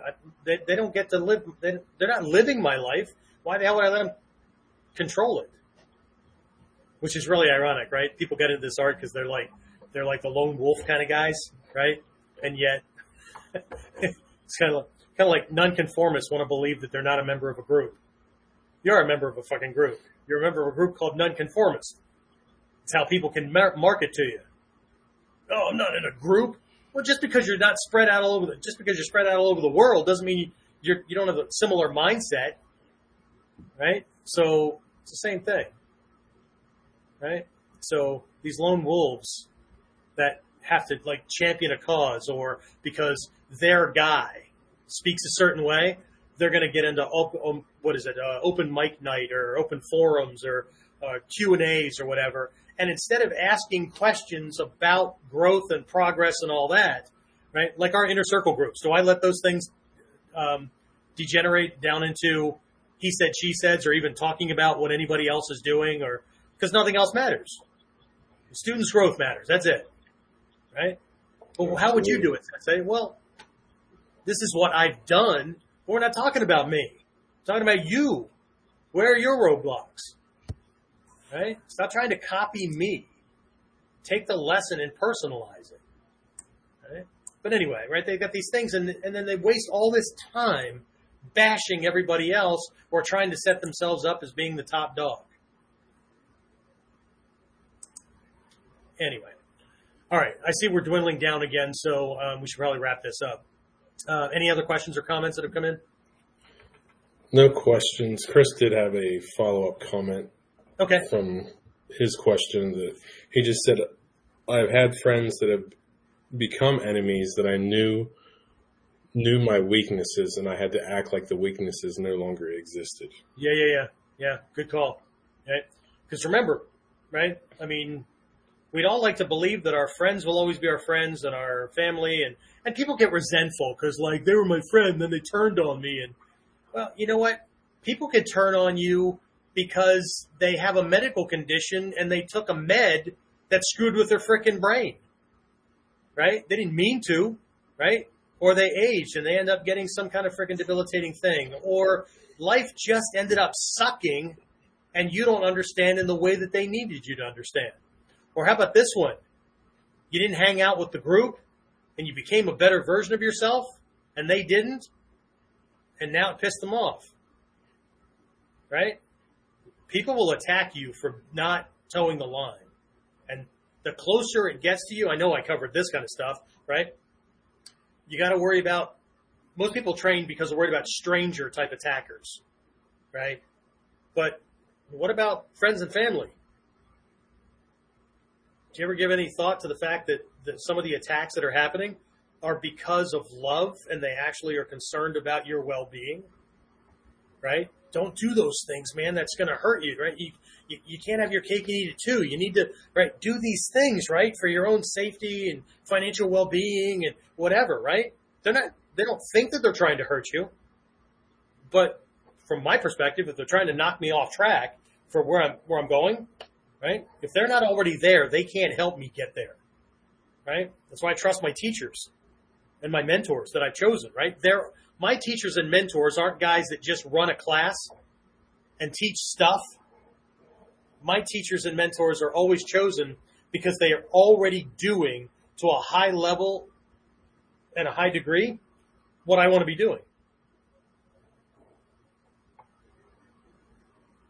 they, they don't get to live. They, they're not living my life. Why the hell would I let them control it? Which is really ironic, right? People get into this art because they're like they're like the lone wolf kind of guys, right? And yet *laughs* it's kind of kind of like nonconformists want to believe that they're not a member of a group. You're a member of a fucking group. You're a member of a group called nonconformists. It's how people can mar- market to you. Oh, I'm not in a group. Well, just because you're not spread out all over the, just because you're spread out all over the world doesn't mean you're, you don't have a similar mindset, right? So it's the same thing, right? So these lone wolves that have to like champion a cause or because their guy speaks a certain way, they're going to get into op- um, what is it, uh, open mic night or open forums or uh, Q and A's or whatever, and instead of asking questions about growth and progress and all that, right? Like our inner circle groups, do I let those things um, degenerate down into he said, she said, or even talking about what anybody else is doing, or because nothing else matters. Students' growth matters. That's it, right? Well, how would you do it? I say, well, this is what I've done. But we're not talking about me. We're talking about you. Where are your roadblocks? right? Stop trying to copy me. Take the lesson and personalize it. Right? But anyway, right? They've got these things and, and then they waste all this time bashing everybody else or trying to set themselves up as being the top dog. Anyway. All right. I see we're dwindling down again, so um, we should probably wrap this up. Uh, any other questions or comments that have come in? No questions. Chris did have a follow up comment Okay. From his question that he just said, I've had friends that have become enemies that I knew knew my weaknesses and I had to act like the weaknesses no longer existed. Yeah, yeah, yeah. Yeah, good call. Right? Because remember, right? I mean, we'd all like to believe that our friends will always be our friends and our family and and people get resentful because like they were my friend then they turned on me and well you know what people can turn on you because they have a medical condition and they took a med that screwed with their freaking brain. Right? They didn't mean to, right? Or they aged and they end up getting some kind of freaking debilitating thing. Or life just ended up sucking and you don't understand in the way that they needed you to understand. Or how about this one? You didn't hang out with the group and you became a better version of yourself and they didn't and now it pissed them off. Right? people will attack you for not toeing the line. And the closer it gets to you, I know I covered this kind of stuff, right? You got to worry about, most people train because they're worried about stranger type attackers, right? But what about friends and family? Do you ever give any thought to the fact that, that some of the attacks that are happening are because of love and they actually are concerned about your well being? Right? don't do those things, man. That's going to hurt you, right? You, you, you can't have your cake and eat it too. You need to, right, do these things, right, for your own safety and financial well-being and whatever, right? They're not, they don't think that they're trying to hurt you. But from my perspective, if they're trying to knock me off track for where I'm, where I'm going, right? If they're not already there, they can't help me get there, right? That's why I trust my teachers and my mentors that I've chosen, right? They're, my teachers and mentors aren't guys that just run a class and teach stuff. My teachers and mentors are always chosen because they are already doing to a high level and a high degree what I want to be doing.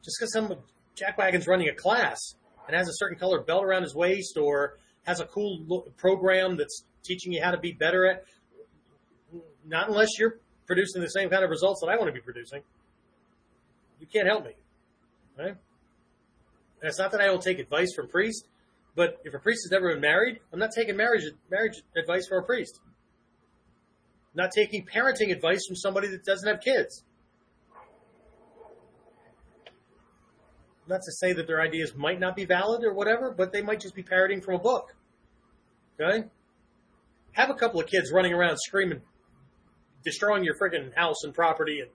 Just because some jackwagon's running a class and has a certain color belt around his waist or has a cool program that's teaching you how to be better at, not unless you're producing the same kind of results that I want to be producing. You can't help me. Right? And it's not that I don't take advice from priests, but if a priest has never been married, I'm not taking marriage marriage advice from a priest. I'm not taking parenting advice from somebody that doesn't have kids. Not to say that their ideas might not be valid or whatever, but they might just be parroting from a book. Okay? Have a couple of kids running around screaming, destroying your freaking house and property and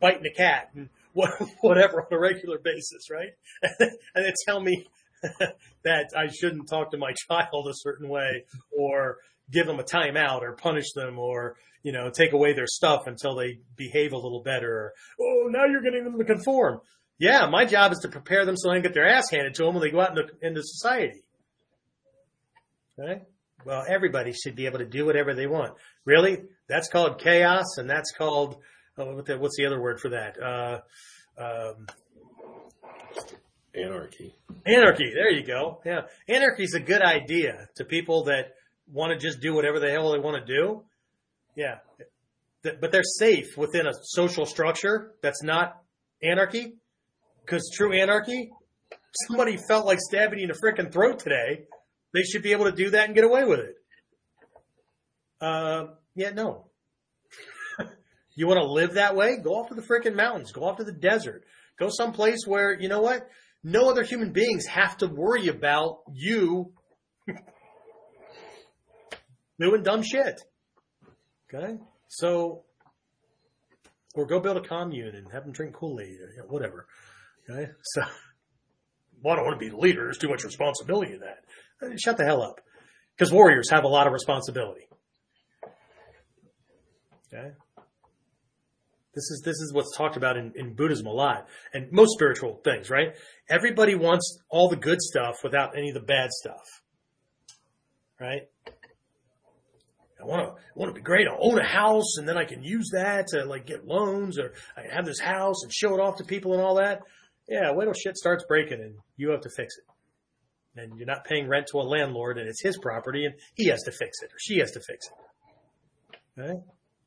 biting a cat and *laughs* whatever on a regular basis, right? *laughs* and they tell me *laughs* that I shouldn't talk to my child a certain way or give them a timeout or punish them or, you know, take away their stuff until they behave a little better. Or, oh, now you're getting them to conform. Yeah, my job is to prepare them so they can get their ass handed to them when they go out into, into society. Okay? Well, everybody should be able to do whatever they want. Really? That's called chaos and that's called, oh, what's the other word for that? Uh, um, Anarchy. Anarchy. There you go. Yeah. Anarchy is a good idea to people that want to just do whatever the hell they want to do. Yeah. But they're safe within a social structure that's not anarchy. Because true anarchy, somebody felt like stabbing you in the freaking throat today. They should be able to do that and get away with it. Uh, yeah, no. You want to live that way? Go off to the freaking mountains. Go off to the desert. Go someplace where, you know what? no other human beings have to worry about you doing dumb shit. Okay? So, or go build a commune and have them drink Kool-Aid or whatever. Okay? So, well, I don't want to be the leader. There's too much responsibility in that. Uh, shut the hell up. Because warriors have a lot of responsibility. Okay? This is this is what's talked about in, in Buddhism a lot, and most spiritual things, right? Everybody wants all the good stuff without any of the bad stuff, right? I want to want to be great. I own a house, and then I can use that to like get loans, or I can have this house and show it off to people and all that. Yeah, wait till shit starts breaking, and you have to fix it. And you're not paying rent to a landlord, and it's his property, and he has to fix it, or she has to fix it. Okay.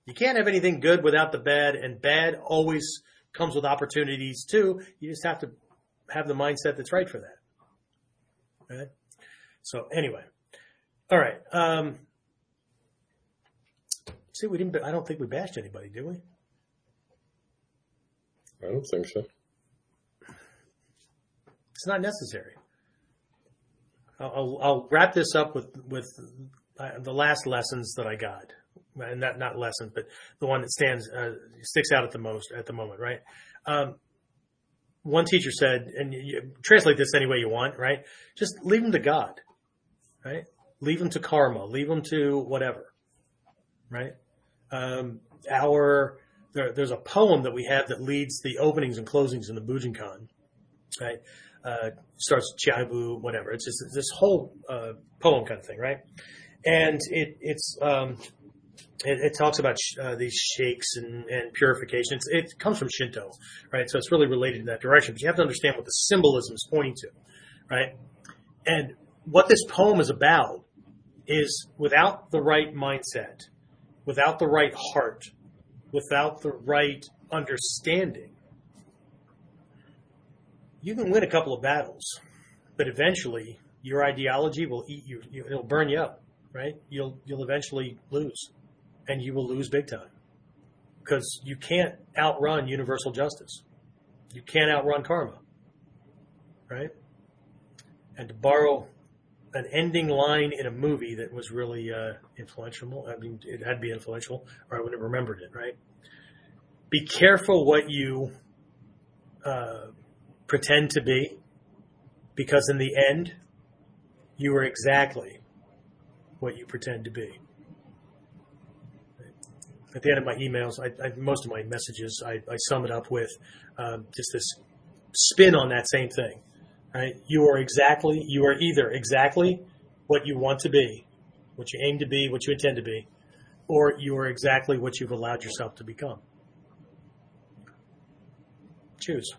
You can't have anything good without the bad, and bad always comes with opportunities too. You just have to have the mindset that's right for that. Okay? So anyway, all right. Um, see, we didn't. I don't think we bashed anybody, did we? I don't think so. It's not necessary. I'll, I'll, wrap this up with with uh, the last lessons that I got and not not lessons, but the one that stands uh, sticks out at the most at the moment, right? Um, one teacher said, and you, translate this any way you want, right? Just leave them to God, right? Leave them to karma, leave them to whatever, right? Um, our there, there's a poem that we have that leads the openings and closings in the Bujinkan, right? Uh, starts Chiabu, whatever. It's just this whole uh, poem kind of thing, right? And it, it's um, it, it talks about uh, these shakes and, and purifications. It comes from Shinto, right? So it's really related in that direction. But you have to understand what the symbolism is pointing to, right? And what this poem is about is without the right mindset, without the right heart, without the right understanding, you can win a couple of battles, but eventually your ideology will eat you. It'll burn you up, right? You'll you'll eventually lose and you will lose big time because you can't outrun universal justice. You can't outrun karma, right? And to borrow an ending line in a movie that was really uh, influential, I mean, it had to be influential, or I wouldn't have remembered it, right? Be careful what you uh, pretend to be, because in the end, you are exactly what you pretend to be. At the end of my emails, I, I, most of my messages, I, I sum it up with um, just this spin on that same thing. Right? You are exactly, you are either exactly what you want to be, what you aim to be, what you intend to be, or you are exactly what you've allowed yourself to become. Choose.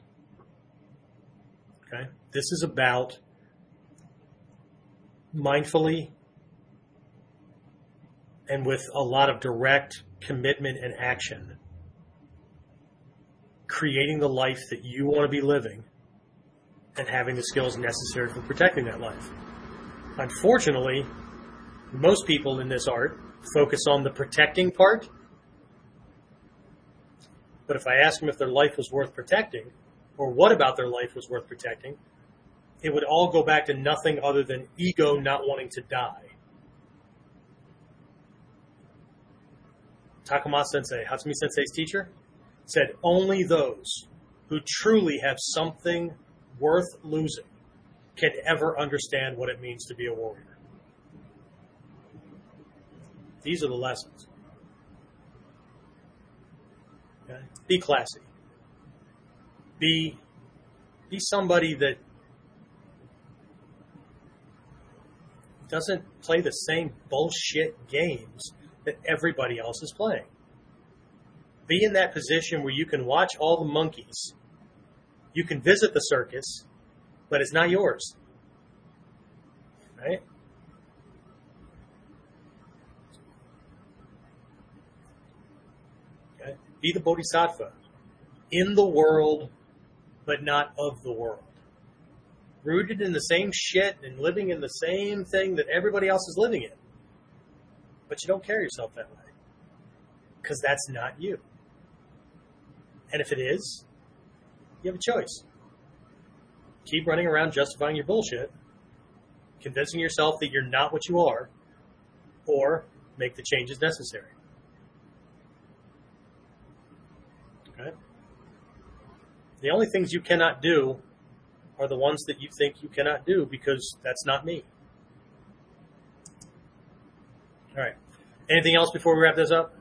Okay? This is about mindfully and with a lot of direct commitment and action, creating the life that you want to be living and having the skills necessary for protecting that life. Unfortunately, most people in this art focus on the protecting part. But if I ask them if their life was worth protecting, or what about their life was worth protecting, it would all go back to nothing other than ego not wanting to die. Takamatsu Sensei, Hatsumi Sensei's teacher, said only those who truly have something worth losing can ever understand what it means to be a warrior. These are the lessons. Okay? Be classy. Be be somebody that doesn't play the same bullshit games that everybody else is playing. Be in that position where you can watch all the monkeys. You can visit the circus, but it's not yours. Right? Okay? Be the bodhisattva in the world, but not of the world. Rooted in the same shit and living in the same thing that everybody else is living in. But you don't carry yourself that way. Because that's not you. And if it is, you have a choice. Keep running around justifying your bullshit, convincing yourself that you're not what you are, or make the changes necessary. Okay? The only things you cannot do are the ones that you think you cannot do because that's not me. All right. Anything else before we wrap this up?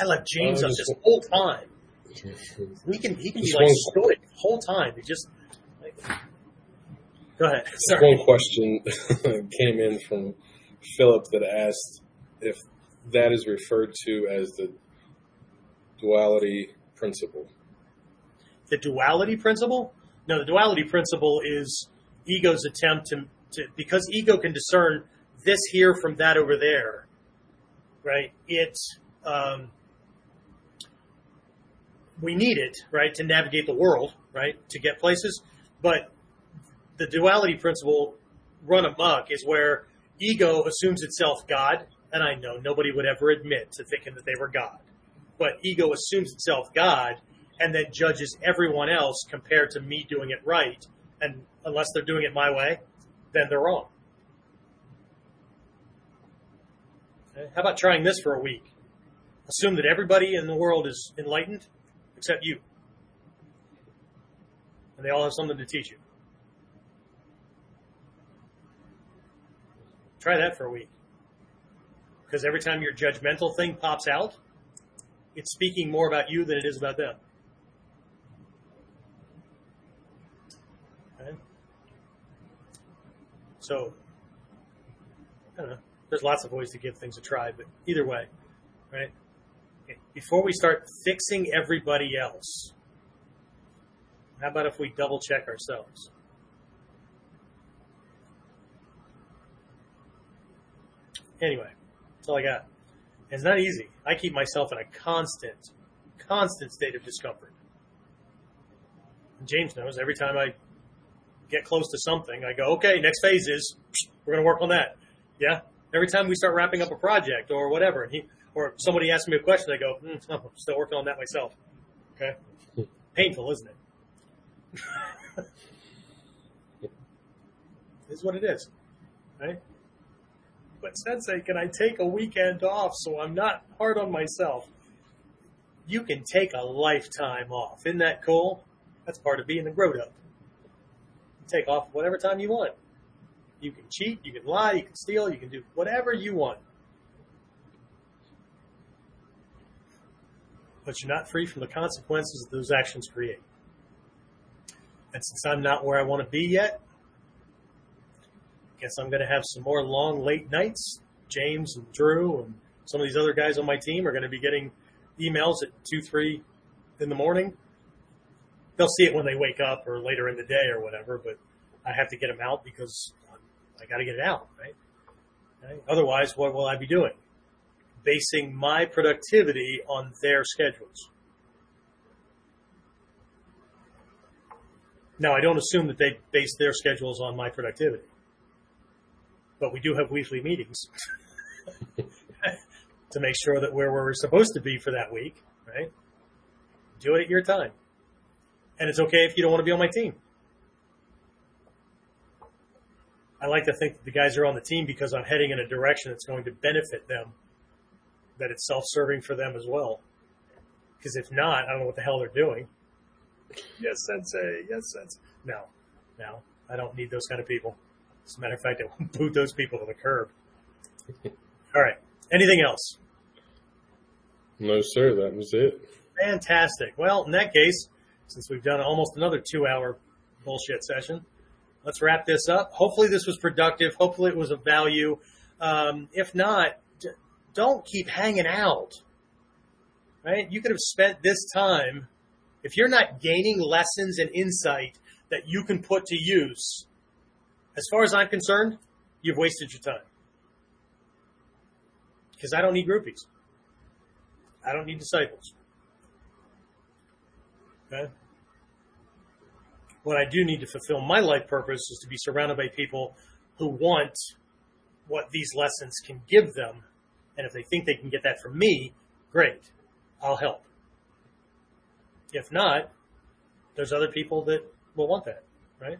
I left James uh, up this whole time. He can he can be like stoic the whole time. He just like, go ahead. *laughs* Sorry. One question *laughs* came in from Philip that asked if that is referred to as the duality principle. The duality principle? No, the duality principle is ego's attempt to, to because ego can discern this here from that over there, right? It um, we need it, right, to navigate the world, right, to get places. But the duality principle run amok is where ego assumes itself God, and I know nobody would ever admit to thinking that they were God, but ego assumes itself God and then judges everyone else compared to me doing it right, and unless they're doing it my way, then they're wrong. How about trying this for a week? Assume that everybody in the world is enlightened except you. And they all have something to teach you. Try that for a week. Because every time your judgmental thing pops out, it's speaking more about you than it is about them. Okay? So, I don't know. There's lots of ways to give things a try, but either way, right? before we start fixing everybody else, how about if we double check ourselves? Anyway, that's all I got. It's not easy. I keep myself in a constant, constant state of discomfort. James knows every time I get close to something, I go, okay, next phase is we're going to work on that. Yeah. Every time we start wrapping up a project or whatever, and he, or somebody asks me a question, I go, mm, *laughs* I'm still working on that myself. Okay. Painful, isn't it? it? *laughs* is what it is. Right? But Sensei, can I take a weekend off so I'm not hard on myself? You can take a lifetime off. Isn't that cool? That's part of being a grown up. Take off whatever time you want. You can cheat, you can lie, you can steal, you can do whatever you want. But you're not free from the consequences that those actions create. And since I'm not where I want to be yet, I guess I'm going to have some more long, late nights. James and Drew and some of these other guys on my team are going to be getting emails at 2, 3 in the morning. They'll see it when they wake up or later in the day or whatever, but I have to get them out because I got to get it out, right? Otherwise, what will I be doing? Basing my productivity on their schedules. Now, I don't assume that they base their schedules on my productivity, but we do have weekly meetings *laughs* to make sure that where we're supposed to be for that week, right? Do it at your time. And it's okay if you don't want to be on my team. I like to think that the guys are on the team because I'm heading in a direction that's going to benefit them, that it's self serving for them as well. Because if not, I don't know what the hell they're doing. Yes, sensei. Yes, sensei. No, no, I don't need those kind of people. As a matter of fact, I will *laughs* boot those people to the curb. *laughs* All right. Anything else? No, sir. That was it. Fantastic. Well, in that case, since we've done almost another two hour bullshit session, let's wrap this up. Hopefully, this was productive. Hopefully, it was of value. Um, if not, d- don't keep hanging out. Right? You could have spent this time, if you're not gaining lessons and insight that you can put to use, as far as I'm concerned, you've wasted your time. Because I don't need groupies. I don't need disciples. Okay? What I do need to fulfill my life purpose is to be surrounded by people who want what these lessons can give them. And if they think they can get that from me, great. I'll help. If not, there's other people that will want that, right?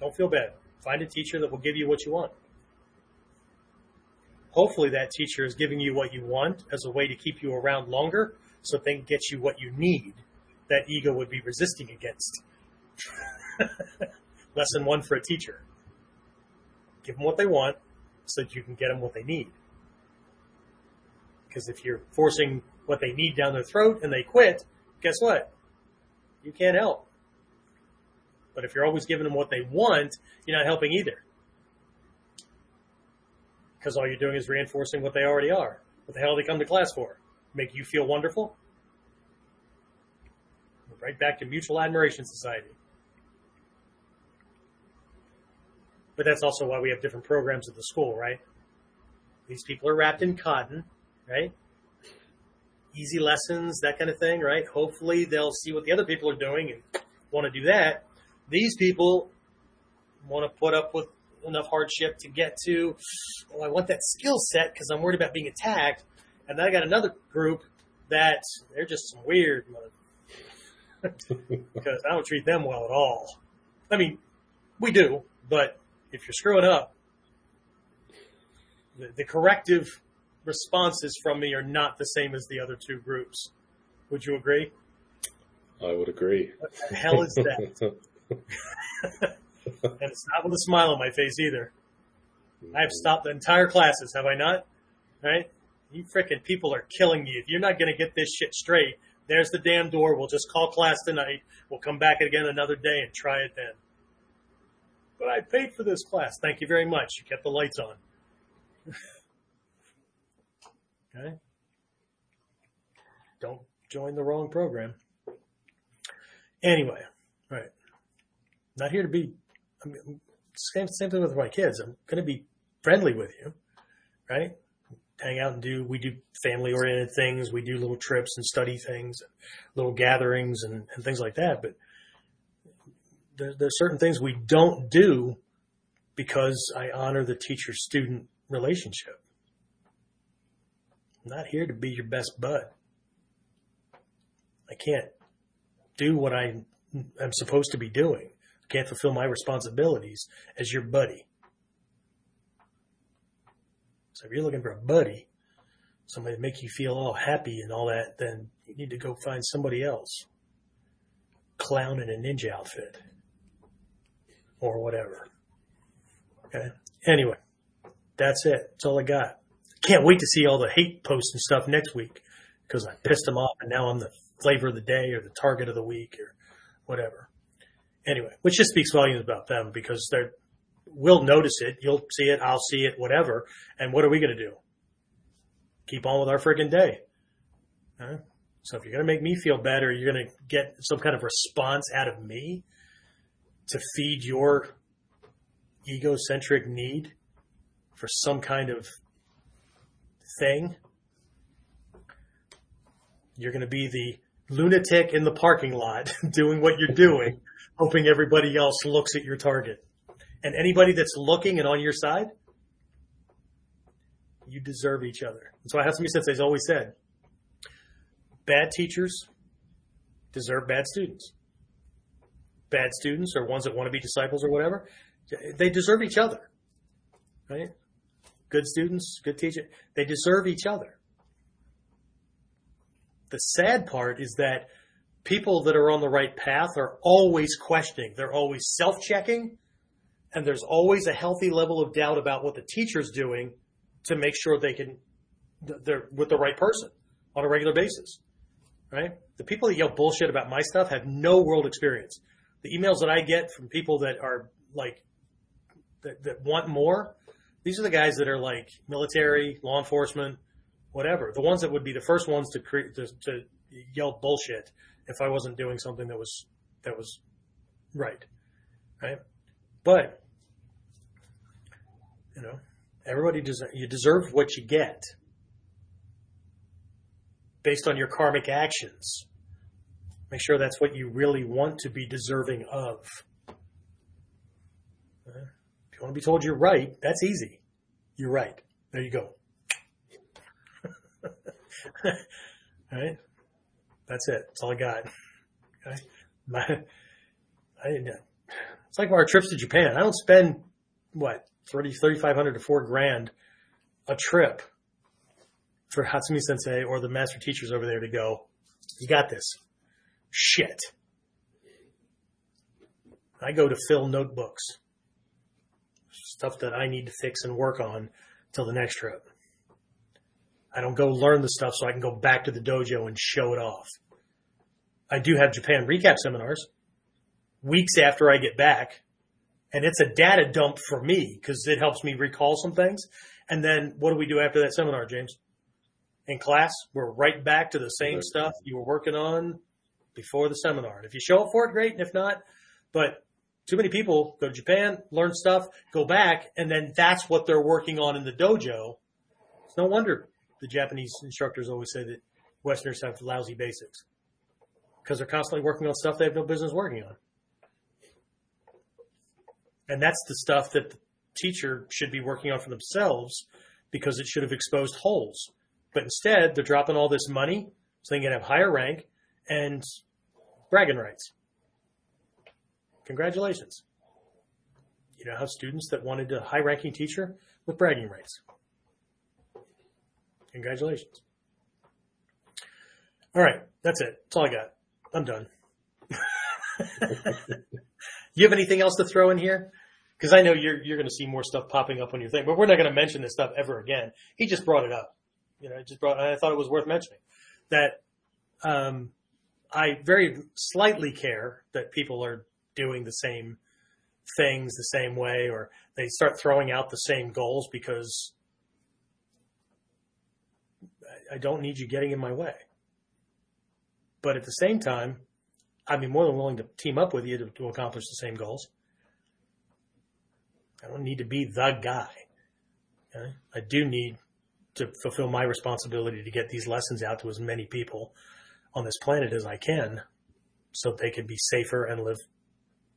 Don't feel bad. Find a teacher that will give you what you want. Hopefully, that teacher is giving you what you want as a way to keep you around longer so they can get you what you need that ego would be resisting against. *laughs* Lesson one for a teacher give them what they want so that you can get them what they need. Because if you're forcing what they need down their throat and they quit, guess what? You can't help. But if you're always giving them what they want, you're not helping either. Because all you're doing is reinforcing what they already are. What the hell do they come to class for? Make you feel wonderful? Right back to mutual admiration society. But that's also why we have different programs at the school, right? These people are wrapped in cotton, right? Easy lessons, that kind of thing, right? Hopefully they'll see what the other people are doing and want to do that. These people want to put up with enough hardship to get to, oh, I want that skill set because I'm worried about being attacked. And then I got another group that they're just some weird because *laughs* I don't treat them well at all. I mean, we do, but if you're screwing up, the, the corrective responses from me are not the same as the other two groups. Would you agree? I would agree. What the hell is that? *laughs* and it's not with a smile on my face either. I've mm-hmm. stopped the entire classes, have I not? Right? You freaking people are killing me. If you're not going to get this shit straight, there's the damn door. We'll just call class tonight. We'll come back again another day and try it then. But I paid for this class. Thank you very much. You kept the lights on. *laughs* okay? Don't join the wrong program. Anyway, right. Not here to be, I mean, same, same thing with my kids. I'm going to be friendly with you, right? Hang out and do, we do family oriented things. We do little trips and study things, little gatherings and, and things like that. But there, there's certain things we don't do because I honor the teacher student relationship. I'm not here to be your best bud. I can't do what I am supposed to be doing. I can't fulfill my responsibilities as your buddy. So if you're looking for a buddy, somebody to make you feel all happy and all that, then you need to go find somebody else. Clown in a ninja outfit or whatever. Okay. Anyway, that's it. That's all I got. Can't wait to see all the hate posts and stuff next week because I pissed them off and now I'm the flavor of the day or the target of the week or whatever. Anyway, which just speaks volumes about them because they're, we'll notice it. You'll see it. I'll see it, whatever. And what are we going to do? Keep on with our friggin' day. So if you're going to make me feel better, you're going to get some kind of response out of me to feed your egocentric need for some kind of thing. You're going to be the lunatic in the parking lot *laughs* doing what you're doing, hoping everybody else looks at your target. And anybody that's looking and on your side, you deserve each other. That's why Hatsumi Sensei's always said, bad teachers deserve bad students. Bad students or ones that want to be disciples or whatever, they deserve each other. Right? Good students, good teachers, they deserve each other. The sad part is that people that are on the right path are always questioning. They're always self-checking and there's always a healthy level of doubt about what the teacher's doing to make sure they can, they're with the right person on a regular basis right? The people that yell bullshit about my stuff have no world experience. The emails that I get from people that are like, that, that want more, these are the guys that are like military, law enforcement, whatever. The ones that would be the first ones to create, to, to yell bullshit if I wasn't doing something that was, that was right. Right. But, you know, everybody deserves, you deserve what you get based on your karmic actions. Make sure that's what you really want to be deserving of. If you want to be told you're right, that's easy. You're right. There you go. *laughs* all right? That's it. That's all I got. Okay? My, I didn't, know. it's like our trips to Japan. I don't spend, what, 30, 3,500 to four grand a trip for Hatsumi Sensei or the master teachers over there to go, you got this. Shit. I go to fill notebooks. Stuff that I need to fix and work on till the next trip. I don't go learn the stuff so I can go back to the dojo and show it off. I do have Japan recap seminars weeks after I get back. And it's a data dump for me because it helps me recall some things. And then what do we do after that seminar, James? in class, we're right back to the same stuff you were working on before the seminar. And if you show up for it, great. And if not, but too many people go to Japan, learn stuff, go back, and then that's what they're working on in the dojo. It's no wonder the Japanese instructors always say that Westerners have lousy basics because they're constantly working on stuff they have no business working on. And that's the stuff that the teacher should be working on for themselves because it should have exposed holes. But instead, they're dropping all this money so they can have higher rank and bragging rights. Congratulations. You know, have students that wanted a high ranking teacher with bragging rights. Congratulations. All right, that's it. That's all I got. I'm done. *laughs* you have anything else to throw in here? Because I know you're you're going to see more stuff popping up on your thing, but we're not going to mention this stuff ever again. He just brought it up you know, just brought, I thought it was worth mentioning that, um, I very slightly care that people are doing the same things the same way or they start throwing out the same goals because I don't need you getting in my way. But at the same time, I'd be more than willing to team up with you to, to accomplish the same goals. I don't need to be the guy. Okay? I do need to fulfill my responsibility to get these lessons out to as many people on this planet as I can so they can be safer and live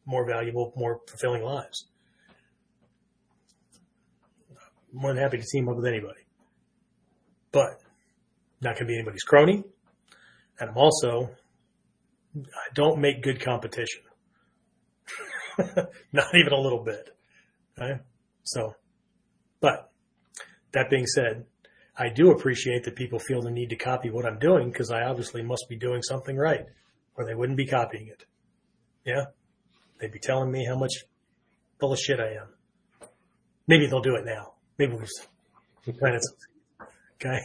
more valuable, more fulfilling lives. I'm more than happy to team up with anybody. But not going to be anybody's crony. And I'm also, I don't make good competition. *laughs* not even a little bit. Okay? So, but that being said, I do appreciate that people feel the need to copy what I'm doing because I obviously must be doing something right or they wouldn't be copying it. Yeah. They'd be telling me how much full of shit I am. Maybe they'll do it now. Maybe we've planted something. Okay.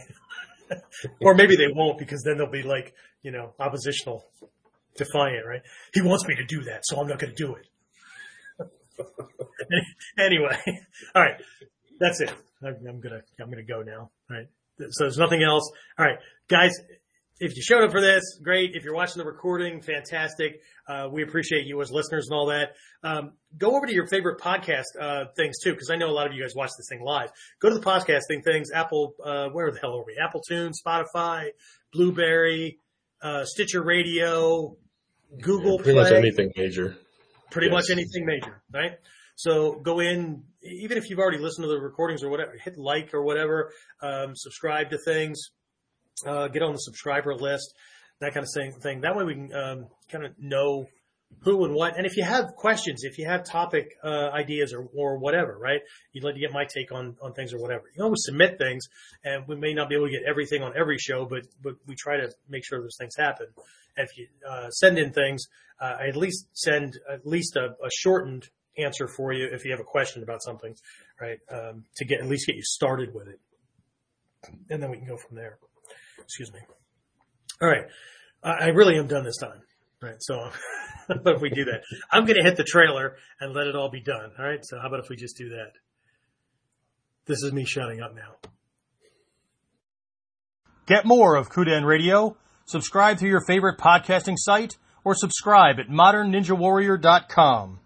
*laughs* or maybe they won't because then they'll be like, you know, oppositional, defiant, right? He wants me to do that, so I'm not going to do it. *laughs* anyway, *laughs* all right, that's it. I'm, gonna I'm gonna go now. All right. So there's nothing else. All right, guys. If you showed up for this, great. If you're watching the recording, fantastic. Uh, we appreciate you as listeners and all that. Um, go over to your favorite podcast uh, things too, because I know a lot of you guys watch this thing live. Go to the podcasting things, Apple, uh, where the hell are we? Apple Tunes, Spotify, Blubrry, uh, Stitcher Radio, Google yeah, pretty Play. much anything major. Pretty yes. much anything major, right? So go in, even if you've already listened to the recordings or whatever, hit like or whatever, um, subscribe to things, uh, get on the subscriber list, that kind of thing. That way we can um, kind of know who and what. And if you have questions, if you have topic uh, ideas or, or whatever, right? You'd like to get my take on, on things or whatever. You can always submit things, and we may not be able to get everything on every show, but but we try to make sure those things happen. If you uh, send in things, uh, at least send at least a, a, shortened answer for you if you have a question about something, right? Um, to get at least get you started with it, and then we can go from there. Excuse me. All right, I really am done this time. Right, so *laughs* if we do that, I'm going to hit the trailer and let it all be done. All right, so how about if we just do that? This is me shutting up now. Get more of Kuden Radio. Subscribe through your favorite podcasting site or subscribe at modernninjawarrior.com.